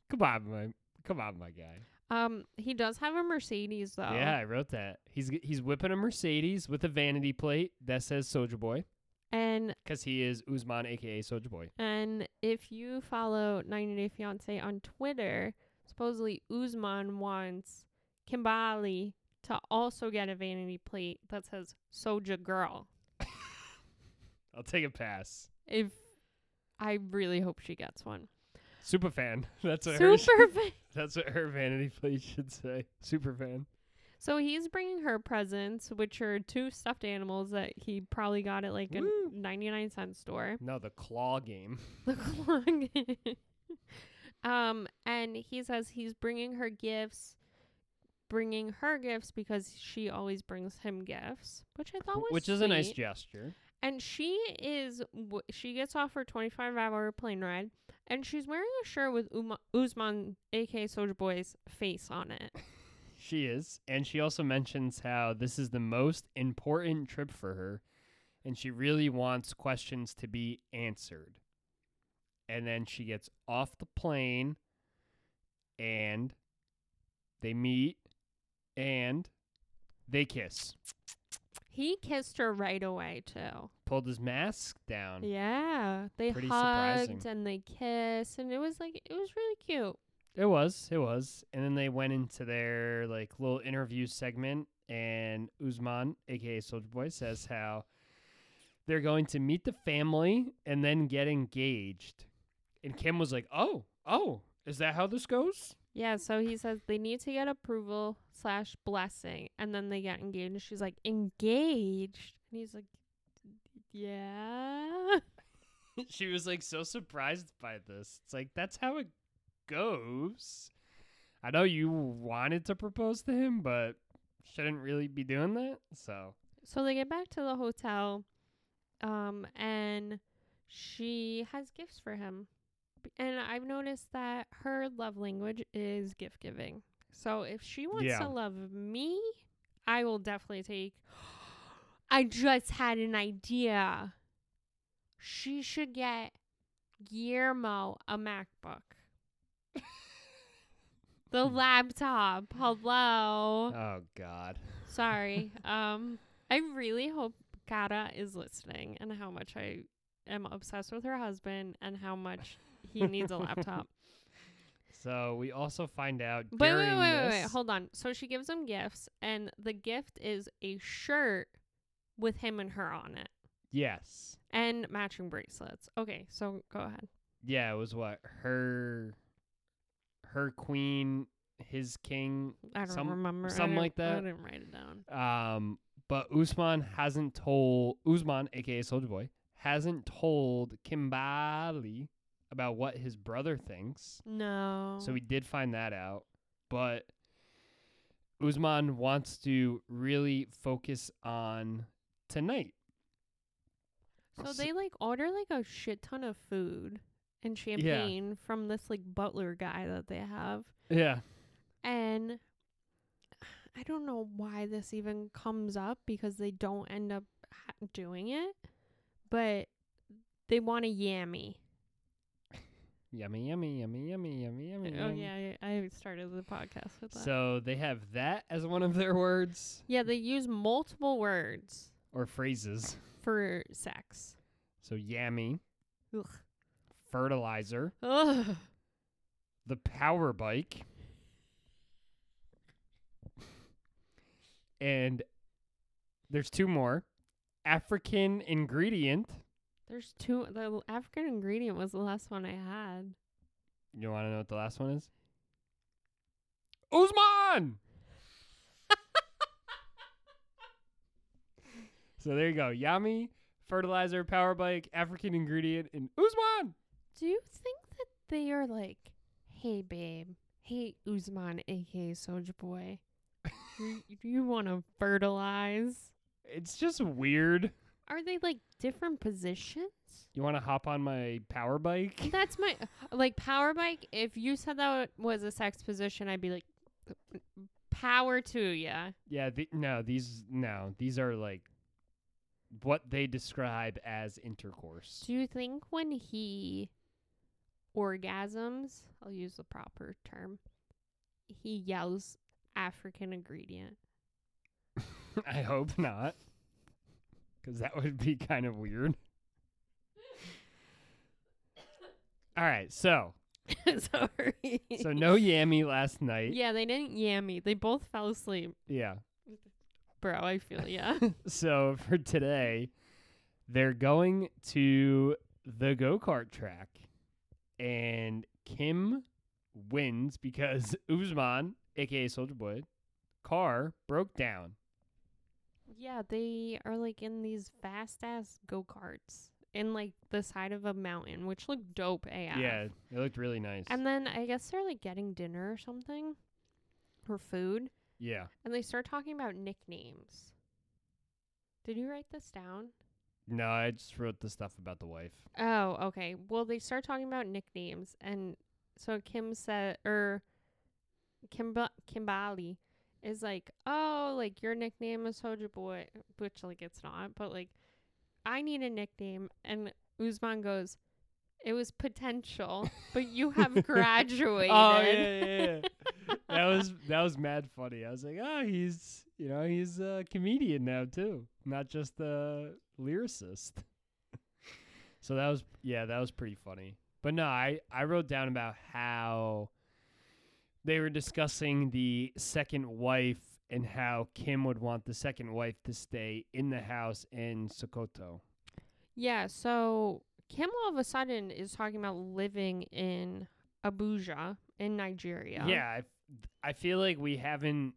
Speaker 1: Come on, my come on, my guy.
Speaker 2: Um, he does have a Mercedes though.
Speaker 1: Yeah, I wrote that. He's he's whipping a Mercedes with a vanity plate that says Soja Boy
Speaker 2: And
Speaker 1: because he is Usman, aka Soja Boy.
Speaker 2: and if you follow 90 Day Fiance on Twitter, supposedly Usman wants Kimbali to also get a vanity plate that says Soja Girl.
Speaker 1: I'll take a pass.
Speaker 2: If I really hope she gets one.
Speaker 1: Super fan. That's what her
Speaker 2: Super fan.
Speaker 1: That's what her vanity plate should say. Super fan.
Speaker 2: So he's bringing her presents, which are two stuffed animals that he probably got at like
Speaker 1: Woo.
Speaker 2: a 99 cent store.
Speaker 1: No, the claw game.
Speaker 2: the claw game. um, and he says he's bringing her gifts, bringing her gifts because she always brings him gifts, which I thought was
Speaker 1: Which is a nice
Speaker 2: sweet.
Speaker 1: gesture.
Speaker 2: And she is, w- she gets off her 25 hour plane ride, and she's wearing a shirt with Uma- Usman, aka Soja Boy's face on it.
Speaker 1: She is. And she also mentions how this is the most important trip for her. And she really wants questions to be answered. And then she gets off the plane and they meet and they kiss.
Speaker 2: He kissed her right away too.
Speaker 1: Pulled his mask down.
Speaker 2: Yeah, they
Speaker 1: Pretty
Speaker 2: hugged
Speaker 1: surprising.
Speaker 2: and they kissed, and it was like it was really cute.
Speaker 1: It was, it was. And then they went into their like little interview segment and Usman, aka Soja Boy, says how they're going to meet the family and then get engaged. And Kim was like, Oh, oh, is that how this goes?
Speaker 2: Yeah, so he says they need to get approval slash blessing, and then they get engaged. And she's like, engaged, and he's like, yeah.
Speaker 1: she was like so surprised by this. It's like that's how it goes. I know you wanted to propose to him, but shouldn't really be doing that. So
Speaker 2: So they get back to the hotel, um, and she has gifts for him, and I've noticed that her love language is gift giving. So if she wants
Speaker 1: Yeah.
Speaker 2: to love me, I will definitely take. I just had an idea. She should get Guillermo a MacBook. the laptop. Hello.
Speaker 1: Oh God.
Speaker 2: Sorry. um, I really hope Kara is listening and how much I am obsessed with her husband and how much he needs a laptop.
Speaker 1: So we also find out
Speaker 2: Wait, wait, wait, wait, wait, hold on. So she gives him gifts, and the gift is a shirt with him and her on it,
Speaker 1: Yes.
Speaker 2: and matching bracelets. Okay, so go ahead.
Speaker 1: Yeah, it was what her her queen, his king.
Speaker 2: I don't
Speaker 1: Some-
Speaker 2: remember.
Speaker 1: Something like that.
Speaker 2: I didn't write it down.
Speaker 1: Um, but Usman hasn't told Usman, aka Soja Boy, hasn't told Kimbali about what his brother thinks.
Speaker 2: No.
Speaker 1: So we did find that out. But Usman wants to really focus on tonight.
Speaker 2: So they like order like a shit ton of food and champagne from this like butler guy that they have.
Speaker 1: Yeah.
Speaker 2: And I don't know why this even comes up because they don't end up ha- doing it, but they want a yammy.
Speaker 1: Yummy, yummy, yummy, yummy, yummy, yummy.
Speaker 2: Oh
Speaker 1: yummy.
Speaker 2: yeah, I I started the podcast with that.
Speaker 1: So they have that as one of their words
Speaker 2: yeah, they use multiple words
Speaker 1: or phrases.
Speaker 2: for sex.
Speaker 1: So yammy,
Speaker 2: Ugh.
Speaker 1: fertilizer,
Speaker 2: Ugh.
Speaker 1: the power bike, and there's two more. African ingredient.
Speaker 2: There's two. The African ingredient was the last one I had.
Speaker 1: You want to know what the last one is? Usman. so there you go. Yami, fertilizer, power bike, African ingredient, and Usman.
Speaker 2: Do you think that they are like, hey babe, hey Usman, aka Soja Boy, you, you want to fertilize?
Speaker 1: It's just weird.
Speaker 2: Are they like different positions?
Speaker 1: You want to hop on my power bike?
Speaker 2: That's my like power bike. If you said that was a sex position, I'd be like, power to ya.
Speaker 1: Yeah, the, no, these no, these are like what they describe as intercourse.
Speaker 2: Do you think when he orgasms, I'll use the proper term, he yells African ingredient?
Speaker 1: I hope not. Cuz that would be kind of weird. All right, so
Speaker 2: Sorry.
Speaker 1: so no yammy last night.
Speaker 2: Yeah, they didn't yammy. They both fell asleep.
Speaker 1: Yeah.
Speaker 2: Bro, I feel yeah.
Speaker 1: So for today, they're going to the go-kart track and Kim wins because Usman, aka Soja Boy, car broke down.
Speaker 2: Yeah, they are like in these fast ass go karts in like the side of a mountain, which looked dope AF.
Speaker 1: Yeah, it looked really nice.
Speaker 2: And then I guess they're like getting dinner or something or food.
Speaker 1: yeah.
Speaker 2: And they start talking about nicknames. Did you write this down?
Speaker 1: No, I just wrote the stuff about the wife.
Speaker 2: Oh, okay. Well, they start talking about nicknames, and so Kim said, or er, Kimba Kimbali is like, oh, like your nickname is Soja Boy, which like it's not, but like I need a nickname, and Usman goes, it was potential, but you have oh, graduated.
Speaker 1: Oh yeah, yeah, yeah. that was that was mad funny. I was like, oh, he's you know he's a comedian now too, not just a lyricist. so that was yeah, that was pretty funny. But no, I I wrote down about how they were discussing the second wife and how Kim would want the second wife to stay in the house in Sokoto.
Speaker 2: Yeah, so Kim all of a sudden is talking about living in Abuja in Nigeria.
Speaker 1: Yeah, I, I feel like we haven't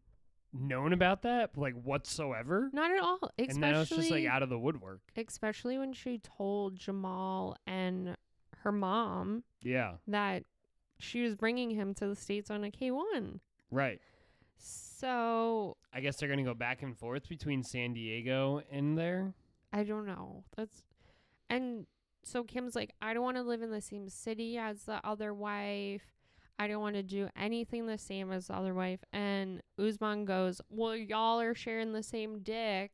Speaker 1: known about that like whatsoever.
Speaker 2: Not at all. Especially,
Speaker 1: and then it was just like out of the woodwork.
Speaker 2: especially when she told Jamal and her mom
Speaker 1: Yeah,
Speaker 2: that she was bringing him to the States on a K1.
Speaker 1: right.
Speaker 2: So
Speaker 1: I guess they're gonna go back and forth between San Diego and there.
Speaker 2: I don't know. That's and so Kim's like, I don't want to live in the same city as the other wife. I don't want to do anything the same as the other wife. And Usman goes, Well, y'all are sharing the same dick.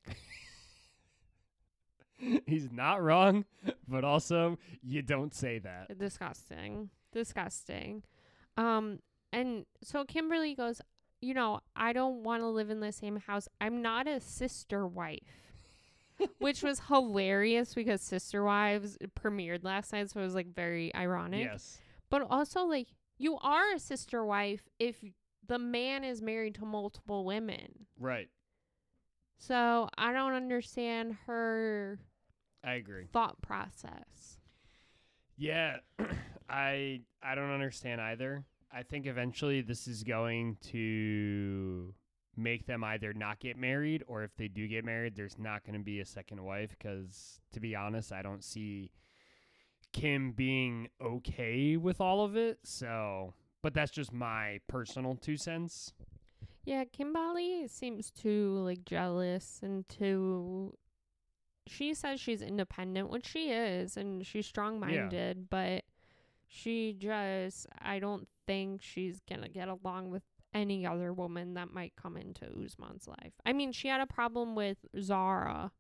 Speaker 1: He's not wrong, but also you don't say that.
Speaker 2: Disgusting. Disgusting. Um, and so Kimberly goes, You know, I don't want to live in the same house. I'm not a sister wife. Which was hilarious because Sister Wives premiered last night, so it was like very ironic.
Speaker 1: Yes.
Speaker 2: But also, like, you are a sister wife if the man is married to multiple women.
Speaker 1: Right.
Speaker 2: So I don't understand her
Speaker 1: I agree.
Speaker 2: thought process.
Speaker 1: Yeah, I I don't understand either. I think eventually this is going to make them either not get married or if they do get married there's not going to be a second wife cuz to be honest I don't see Kim being okay with all of it. So, but that's just my personal two cents.
Speaker 2: Yeah, Kimbali seems too like jealous and too. She says she's independent, which she is, and she's strong minded, but she just, I don't think she's gonna get along with any other woman that might come into Usman's life. I mean, she had a problem with Zara,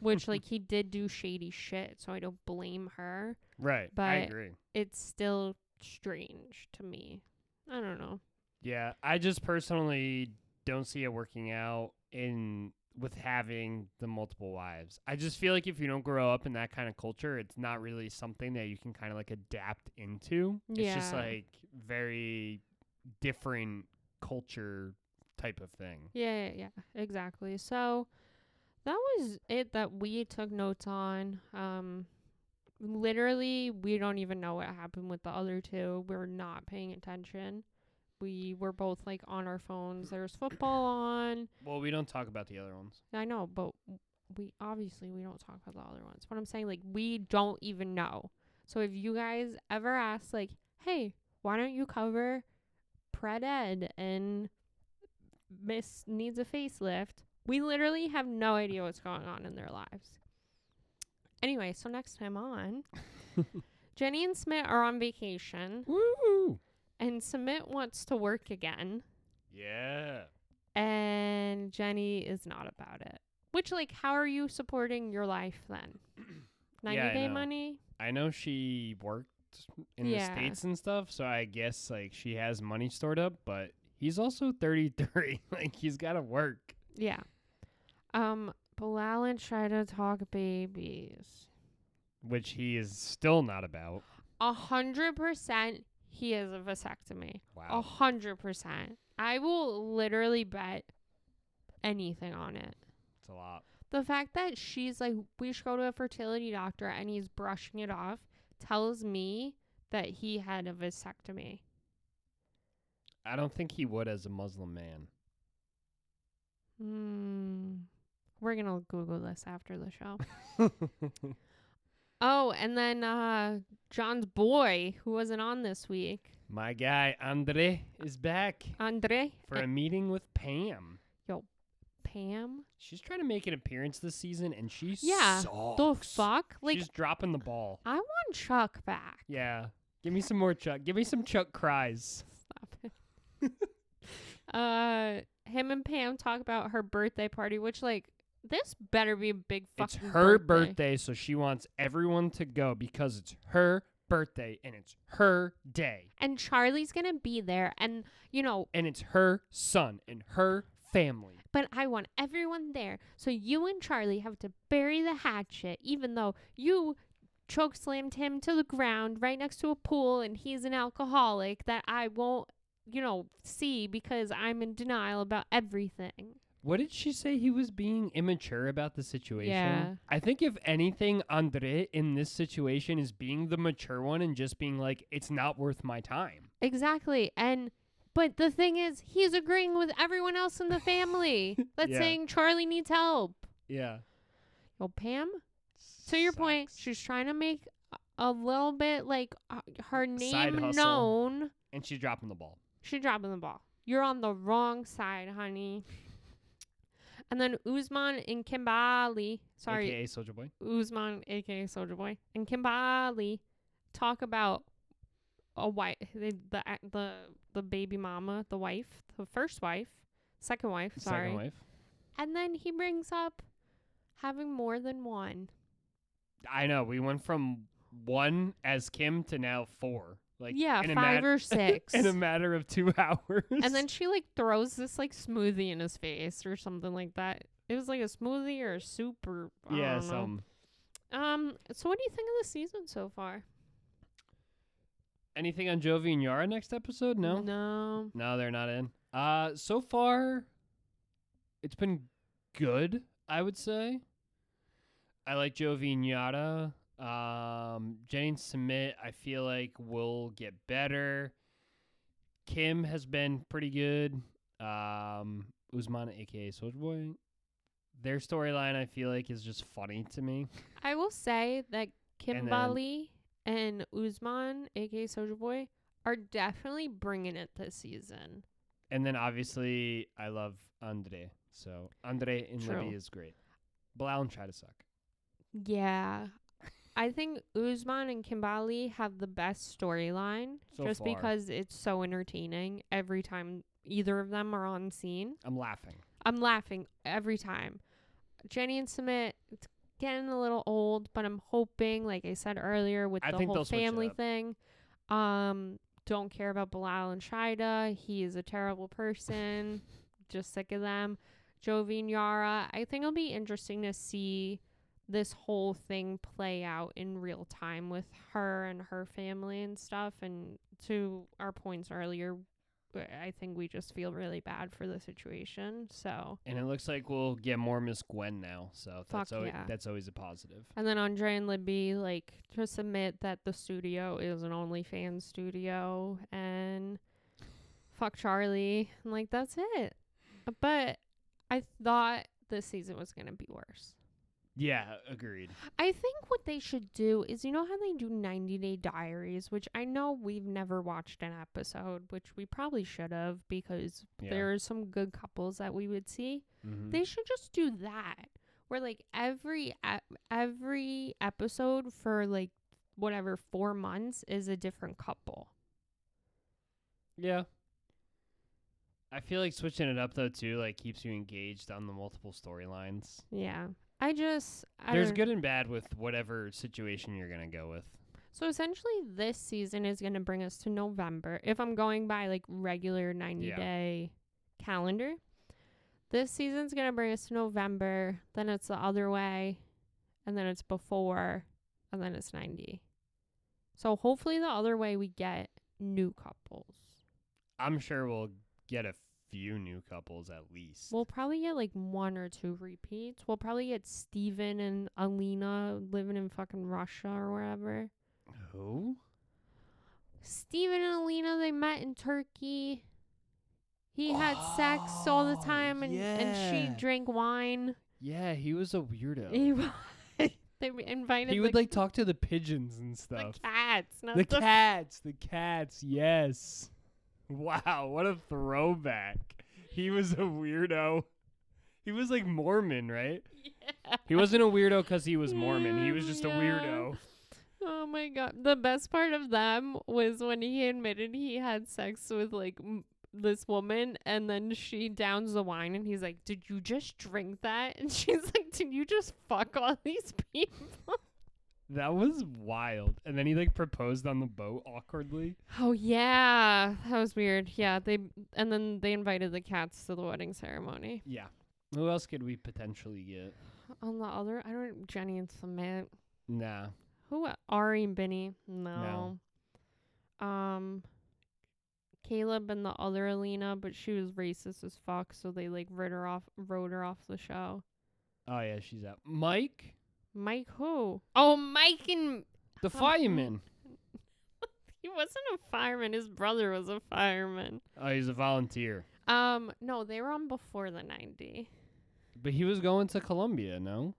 Speaker 2: which like he did do shady shit, so I don't blame her.
Speaker 1: Right. I
Speaker 2: But-
Speaker 1: agree.
Speaker 2: It's still strange to me. I don't know.
Speaker 1: Yeah, I just personally don't see it working out in with having the multiple wives. I just feel like if you don't grow up in that kind of culture, it's not really something that you can kind of like adapt into. Yeah. It's just like very different culture type of thing.
Speaker 2: Yeah, yeah, yeah, exactly. So that was it that we took notes on. Um, literally, we don't even know what happened with the other two. We're not paying attention. We were both like on our phones. There's football on.
Speaker 1: Well, we don't talk about the other ones.
Speaker 2: I know, but we obviously we don't talk about the other ones. But I'm saying like we don't even know. So if you guys ever ask like, "Hey, why don't you cover Pred Ed and Miss needs a facelift?" We literally have no idea what's going on in their lives. Anyway, so next time on, Jenny and Sumit are on vacation,
Speaker 1: Woo!
Speaker 2: And Sumit wants to work again.
Speaker 1: Yeah.
Speaker 2: and Jenny is not about it. Which, like, how are you supporting your life then? 90
Speaker 1: Yeah,
Speaker 2: day money?
Speaker 1: I know she worked in
Speaker 2: Yeah.
Speaker 1: the states and stuff, so I guess like she has money stored up, but he's also 33. like he's got to work.
Speaker 2: Yeah. Um, Bilal and try to talk babies.
Speaker 1: which he is still not about.
Speaker 2: A hundred percent he has a vasectomy.
Speaker 1: Wow.
Speaker 2: A hundred percent. I will literally bet anything on it.
Speaker 1: It's a lot.
Speaker 2: The fact that she's like, we should go to a fertility doctor and he's brushing it off tells me that he had a vasectomy.
Speaker 1: I don't think he would as a Muslim man.
Speaker 2: Hmm. We're gonna Google this after the show. Oh, and then uh Jon's boy, who wasn't on this week,
Speaker 1: My guy Andre is back
Speaker 2: Andre
Speaker 1: for a meeting with Pam.
Speaker 2: Yo, Pam.
Speaker 1: She's trying to make an appearance this season, and she
Speaker 2: Yeah, The fuck? Like
Speaker 1: She's dropping the ball.
Speaker 2: I want Chuck back.
Speaker 1: Yeah. Give me some more Chuck. Give me some Chuck cries.
Speaker 2: Stop it. uh, him and Pam talk about her birthday party, which like this better be a big fucking.
Speaker 1: It's her
Speaker 2: birthday.
Speaker 1: birthday, so she wants everyone to go because it's her birthday and it's her day.
Speaker 2: and Charlie's gonna be there, and you know,
Speaker 1: And it's her son and her family.
Speaker 2: but I want everyone there, so you and Charlie have to bury the hatchet, even though you choke slammed him to the ground right next to a pool, and he's an alcoholic that I won't, you know, see because I'm in denial about everything.
Speaker 1: What did she say he was being immature about the situation?
Speaker 2: Yeah.
Speaker 1: I think if anything, Andre in this situation is being the mature one and just being like, it's not worth my time.
Speaker 2: Exactly. And but the thing is, he's agreeing with everyone else in the family that's
Speaker 1: Yeah.
Speaker 2: saying Charlie needs help.
Speaker 1: Yeah.
Speaker 2: Well, Pam, to your point, she's trying to make a- little bit like uh, her name known.
Speaker 1: and she's dropping the ball.
Speaker 2: She's dropping the ball. You're on the wrong side, honey. And then Usman and Kimbali, sorry,
Speaker 1: AKA Soja Boy.
Speaker 2: Usman, aka Soja Boy, and Kimbali talk about a wife, the, the the the baby mama, the wife, the first wife, second wife, sorry,
Speaker 1: Second wife.
Speaker 2: and then he brings up having more than one.
Speaker 1: I know. We went from one as Kim to now four. Like
Speaker 2: yeah,
Speaker 1: in a
Speaker 2: five
Speaker 1: mat-
Speaker 2: or six.
Speaker 1: in a matter of two hours.
Speaker 2: and then she like throws this like smoothie in his face or something like that. It was like a smoothie or a soup or I
Speaker 1: yeah, some
Speaker 2: Um. So what do you think of the season so far?
Speaker 1: anything on Jovi and Yara next episode? No.
Speaker 2: No.
Speaker 1: No, they're not in. Uh so far it's been good, I would say. I like Jovi and Yara. Um Jenny and Sumit, I feel like will get better. Kim has been pretty good. Um Usman aka Soja Boy. Their storyline I feel like is just funny to me.
Speaker 2: I will say that
Speaker 1: And
Speaker 2: Kimbali and, Usman, aka Soja Boy, are definitely bringing it this season.
Speaker 1: And then obviously I love Andre. So Andre in. Libby is great. And try to suck.
Speaker 2: Yeah. I think Usman and Kimbali have the best storyline
Speaker 1: So
Speaker 2: just
Speaker 1: far.
Speaker 2: because it's so entertaining every time either of them are on scene.
Speaker 1: I'm laughing.
Speaker 2: I'm laughing every time. Jenny and Sumit, it's getting a little old, but I'm hoping, like I said earlier, with
Speaker 1: I
Speaker 2: the whole
Speaker 1: they'll switch it
Speaker 2: family thing. Um, don't care about Bilal and Shaeeda. He is a terrible person. Just sick of them. Jovi and Yara. I think it'll be interesting to see this whole thing play out in real time with her and her family and stuff. And to our points earlier, I think we just feel really bad for the situation. So,
Speaker 1: And it looks like we'll get more Miss Gwen now, so that's always,
Speaker 2: yeah.
Speaker 1: that's always a positive.
Speaker 2: and then Andre and Libby like just admit that the studio is an OnlyFans studio and fuck Charlie. And like that's it. But I thought this season was gonna be worse.
Speaker 1: Yeah, agreed.
Speaker 2: I think what they should do is you know how they do 90 Day Diaries, which I know we've never watched an episode, which we probably should have because
Speaker 1: Yeah.
Speaker 2: there are some good couples that we would see.
Speaker 1: Mhm.
Speaker 2: They should just do that. Where like every every episode for like whatever 4 months is a different couple.
Speaker 1: Yeah. I feel like switching it up though too, like keeps you engaged on the multiple storylines.
Speaker 2: Yeah. I just I
Speaker 1: There's good and bad with whatever situation you're gonna go with.
Speaker 2: So essentially, this season is going to bring us to November. If I'm going by like regular 90
Speaker 1: Yeah.
Speaker 2: day calendar, this season's going to bring us to November. Then it's the other way, and then it's before, and then it's 90. So hopefully, the other way we get new couples.
Speaker 1: I'm sure we'll get a few new couples at least.
Speaker 2: We'll probably get like one or two repeats. We'll probably get Steven and Alina living in fucking Russia or wherever.
Speaker 1: Who?
Speaker 2: Steven and Alina, they met in Turkey. He had sex all the
Speaker 1: Oh,
Speaker 2: time and, and she drank wine.
Speaker 1: Yeah, he was a weirdo.
Speaker 2: He wa- they invited
Speaker 1: He would like talk to the pigeons and stuff.
Speaker 2: the cats, not
Speaker 1: The
Speaker 2: the,
Speaker 1: cats, the cats, yes. Wow, what a throwback. He was a weirdo. He was like Mormon, right?
Speaker 2: Yeah.
Speaker 1: He wasn't a weirdo because he was Mormon. He was
Speaker 2: Yeah,
Speaker 1: just a weirdo.
Speaker 2: Oh my god. The best part of them was when he admitted he had sex with like m- this woman and then she downs the wine and he's like, "Did you just drink that?" And she's like, "Did you just fuck all these people?"
Speaker 1: That was wild. And then he like proposed on the boat awkwardly.
Speaker 2: Oh yeah, that was weird. Yeah, they and then they invited the cats to the wedding ceremony.
Speaker 1: Yeah. Who else could we potentially get?
Speaker 2: On the other, I don't Jenny and Sumit.
Speaker 1: Nah.
Speaker 2: Who? Ari and Benny? No. No. Um, Caleb and the other Alina, but she was racist as fuck, so they like wrote her off, wrote her off the show.
Speaker 1: Oh yeah, she's out. Mike,
Speaker 2: Mike who? Oh, Mike and
Speaker 1: the
Speaker 2: Oh.
Speaker 1: fireman.
Speaker 2: he wasn't a fireman. His brother was a fireman.
Speaker 1: Oh, he's a volunteer.
Speaker 2: Um, no, they were on before the ninety.
Speaker 1: But he was going to Columbia, no?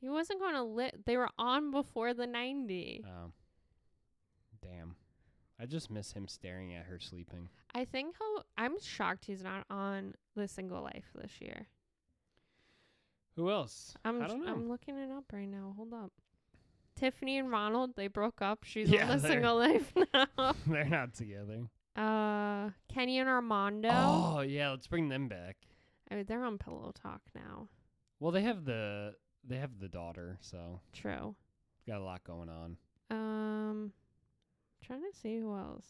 Speaker 2: He wasn't going to lit. They were on before the 90.
Speaker 1: Oh. Damn. I just miss him staring at her sleeping.
Speaker 2: I think how I'm shocked he's not on the single life this year.
Speaker 1: Who else?
Speaker 2: I'm
Speaker 1: I don't know.
Speaker 2: I'm looking it up right now. Hold up. Tiffany and Ronald, they broke up. She's
Speaker 1: Yeah,
Speaker 2: on the single life now.
Speaker 1: They're not together.
Speaker 2: uh Kenny and Armando.
Speaker 1: Oh, yeah, let's bring them back.
Speaker 2: I mean, they're on Pillow Talk now.
Speaker 1: Well, they have the they have the daughter, so
Speaker 2: True.
Speaker 1: got a lot going on.
Speaker 2: Um trying to see who else.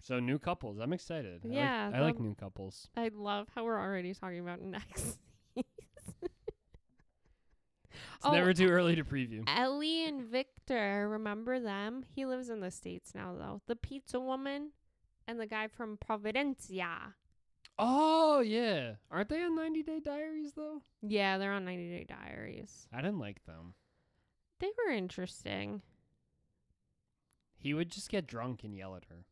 Speaker 1: So new couples. I'm excited. I like-
Speaker 2: Yeah,
Speaker 1: I like new couples.
Speaker 2: I love how we're already talking about next.
Speaker 1: It's
Speaker 2: Oh,
Speaker 1: never too early to preview.
Speaker 2: Ellie and Victor, remember them? He lives in the States now, though. The pizza woman and the guy from Providencia.
Speaker 1: Oh yeah, aren't they on 90 Day Diaries though?
Speaker 2: Yeah, they're on 90 Day Diaries.
Speaker 1: I didn't like them.
Speaker 2: They were interesting.
Speaker 1: He would just get drunk and yell at her.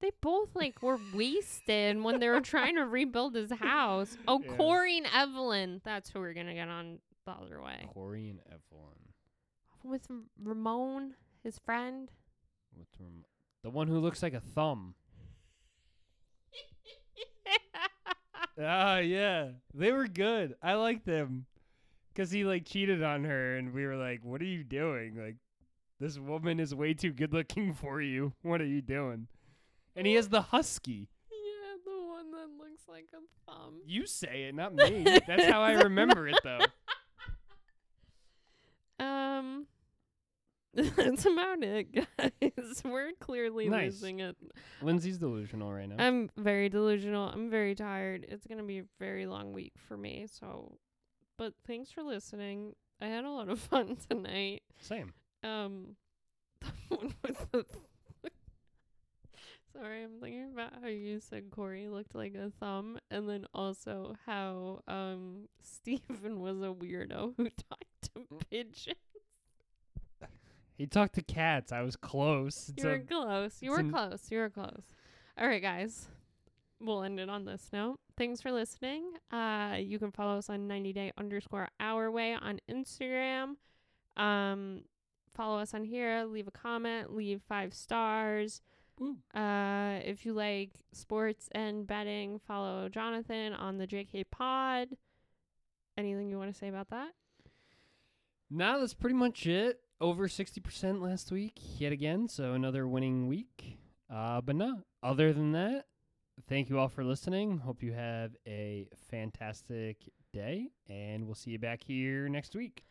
Speaker 2: They both, like, were wasted when they were trying to rebuild his house. Oh,
Speaker 1: Yeah.
Speaker 2: Corey and Evelyn. That's who we're going to get on the other way.
Speaker 1: Corey and Evelyn.
Speaker 2: With Ramon, his friend.
Speaker 1: With rem- the one who looks like a thumb. Ah, yeah. They were good. I liked them. Cause he like cheated on her, and we were like, "What are you doing? Like, this woman is way too good looking for you. What are you doing?" And he has the husky.
Speaker 2: yeah, the one that looks like a thumb.
Speaker 1: You say it, not me. That's how I remember it, though.
Speaker 2: That's about it, guys. We're clearly
Speaker 1: Nice.
Speaker 2: losing it.
Speaker 1: Lindsey's delusional right now.
Speaker 2: I'm very delusional. I'm very tired. It's gonna be a very long week for me. So, but thanks for listening. I had a lot of fun tonight.
Speaker 1: Same.
Speaker 2: Um, the one with the. Sorry, I'm thinking about how you said Corey looked like a thumb, and then also how um Steven was a weirdo who talked to pigeons.
Speaker 1: He talked to cats. I was close. It's
Speaker 2: You were
Speaker 1: a-
Speaker 2: close. You were
Speaker 1: an-
Speaker 2: close. You were close. All right, guys. We'll end it on this note. Thanks for listening. Uh, you can follow us on 90 day underscore our way on Instagram. Um, follow us on here. Leave a comment. Leave five stars.
Speaker 1: Woo.
Speaker 2: Uh, if you like sports and betting, follow Jonathan on the JK Pod. Anything you want to say about that?
Speaker 1: No, that's pretty much it. Over 60% last week, yet again. So another winning week. Uh, but no, other than that, thank you all for listening. Hope you have a fantastic day, and we'll see you back here next week.